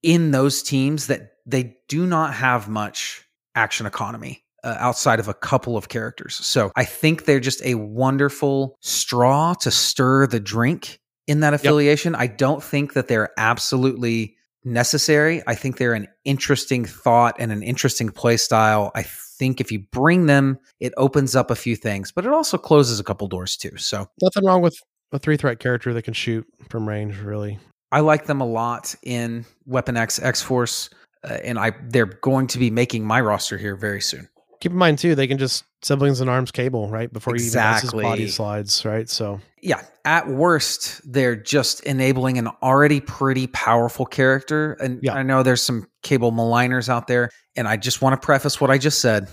in those teams that they do not have much action economy uh, outside of a couple of characters. So I think they're just a wonderful straw to stir the drink in that affiliation. I don't think that they're absolutely necessary. I think they're an interesting thought and an interesting play style. I think if you bring them, it opens up a few things, but it also closes a couple doors too. So Nothing wrong with a three threat character that can shoot from range, really. I like them a lot in Weapon X X Force, uh, and I they're going to be making my roster here very soon. Keep in mind too, they can just siblings and arms cable, right? Before he even his body slides, right? So Yeah, at worst, they're just enabling an already pretty powerful character. And Yeah. I know there's some cable maligners out there, and I just want to preface what I just said.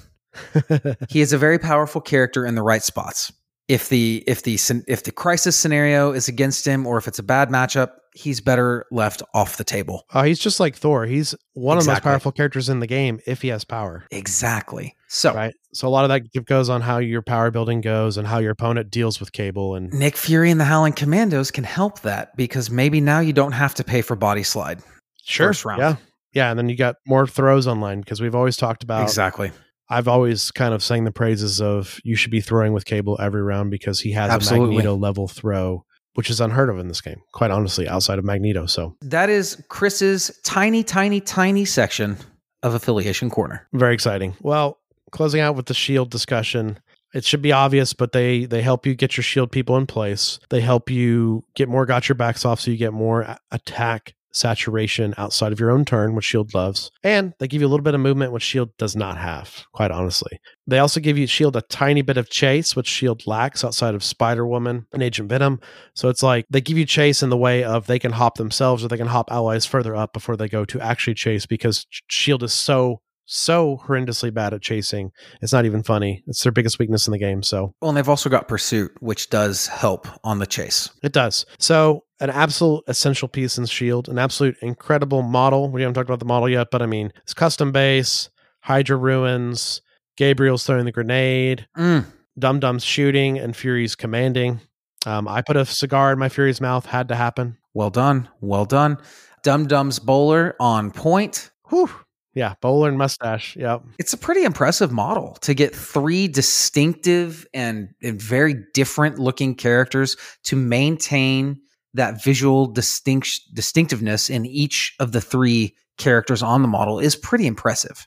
he is a very powerful character in the right spots. If the if the if the crisis scenario is against him, or if it's a bad matchup, he's better left off the table. Oh, he's just like Thor. He's one of the most powerful characters in the game if he has power. Exactly. So Right. So a lot of that goes on how your power building goes and how your opponent deals with cable and Nick Fury and the Howling Commandos can help that because maybe now you don't have to pay for body slide. sure. first round. Yeah. Yeah. And then you got more throws online because we've always talked about exactly. I've always kind of sang the praises of you should be throwing with cable every round because he has Absolutely. a Magneto level throw, which is unheard of in this game, quite honestly, outside of Magneto. So That is Chris's tiny, tiny, tiny section of Affiliation Corner. very exciting. Well, closing out with the shield discussion. It should be obvious, but they they help you get your shield people in place. They help you get more got your backs off so you get more attack saturation outside of your own turn, which Shield loves. And they give you a little bit of movement, which Shield does not have, quite honestly. They also give you Shield a tiny bit of chase, which Shield lacks outside of Spider Woman and Agent Venom. So it's like they give you chase in the way of they can hop themselves or they can hop allies further up before they go to actually chase because Shield is so so horrendously bad at chasing. It's not even funny. It's their biggest weakness in the game. So Well, and they've also got pursuit, which does help on the chase. it does. So an absolute essential piece in Shield, an absolute incredible model. We haven't talked about the model yet, but I mean, it's custom base, Hydra ruins, Gabriel's throwing the grenade, Mm. Dum Dum's shooting, and Fury's commanding. Um, I put a cigar in my Fury's mouth. Had to happen. Well done. Well done. Dum Dum's bowler on point. Whew. Yeah, bowler and mustache. Yep. It's a pretty impressive model to get three distinctive and, and very different looking characters to maintain that visual distinct, distinctiveness in each of the three characters on the model is pretty impressive.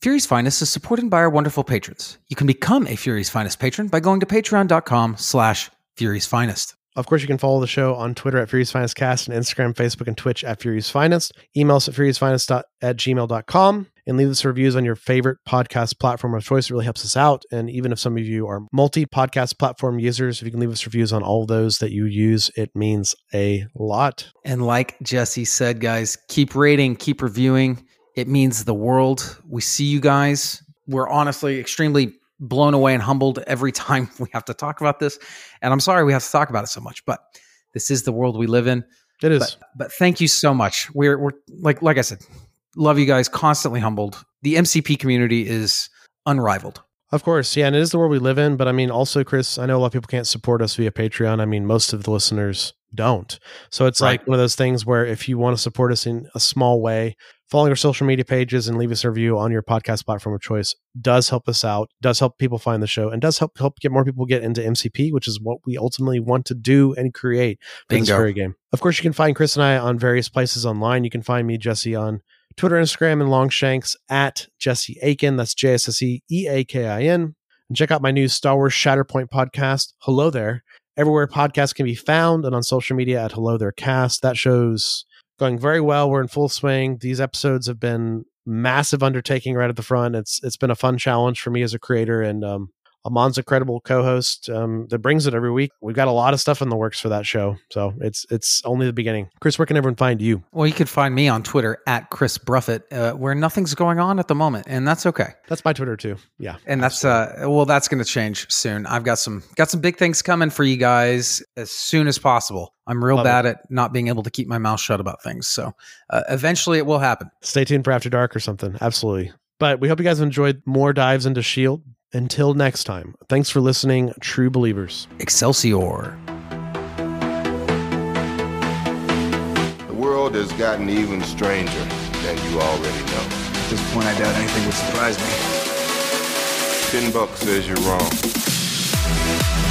Fury's Finest is supported by our wonderful patrons. You can become a Fury's Finest patron by going to patreon.com slash Fury's Finest. Of course, you can follow the show on Twitter at Fury's Finest Cast and Instagram, Facebook, and Twitch at Fury's Finest. Email us at furiousfinest at gmail.com and leave us reviews on your favorite podcast platform of choice. It really helps us out. And even if some of you are multi podcast platform users, if you can leave us reviews on all those that you use, it means a lot. And like Jesse said, guys, keep rating, keep reviewing. It means the world. We see you guys. We're honestly extremely blown away and humbled every time we have to talk about this. And I'm sorry we have to talk about it so much, but this is the world we live in. It is. But, but thank you so much. We're we're like like I said, love you guys. Constantly humbled. The MCP community is unrivaled. Of course, yeah, and it is the world we live in. But I mean, also, Chris, I know a lot of people can't support us via Patreon. I mean, most of the listeners don't. So it's Right. like one of those things where if you want to support us in a small way, following our social media pages and leave us a review on your podcast platform of choice does help us out, does help people find the show, and does help help get more people get into MCP, which is what we ultimately want to do and create for this very game. Of course, you can find Chris and I on various places online. You can find me, Jesse, on Twitter, Instagram, and Longshanks at Jesse Aiken. That's J S S E E A K I N. And check out my new Star Wars Shatterpoint podcast. Hello there. Everywhere podcasts can be found and on social media at Hello There Cast. That show's going very well. We're in full swing. These episodes have been massive undertaking right at the front. It's it's been a fun challenge for me as a creator and um Amon's a credible co-host um, that brings it every week. We've got a lot of stuff in the works for that show, so it's it's only the beginning. Chris, where can everyone find you? Well, you could find me on Twitter at Chris Bruffett, uh, where nothing's going on at the moment, and that's okay. That's my Twitter too. Yeah, and that's uh well that's going to change soon i've got some got some big things coming for you guys as soon as possible i'm real Love bad at not being able to keep my mouth shut about things so uh, eventually it will happen stay tuned for After Dark or something. Absolutely. But we hope you guys enjoyed more dives into Shield. Until next time, thanks for listening, true believers. excelsior The world has gotten even stranger than you already know. At this point, I doubt anything would surprise me. Ten bucks says you're wrong.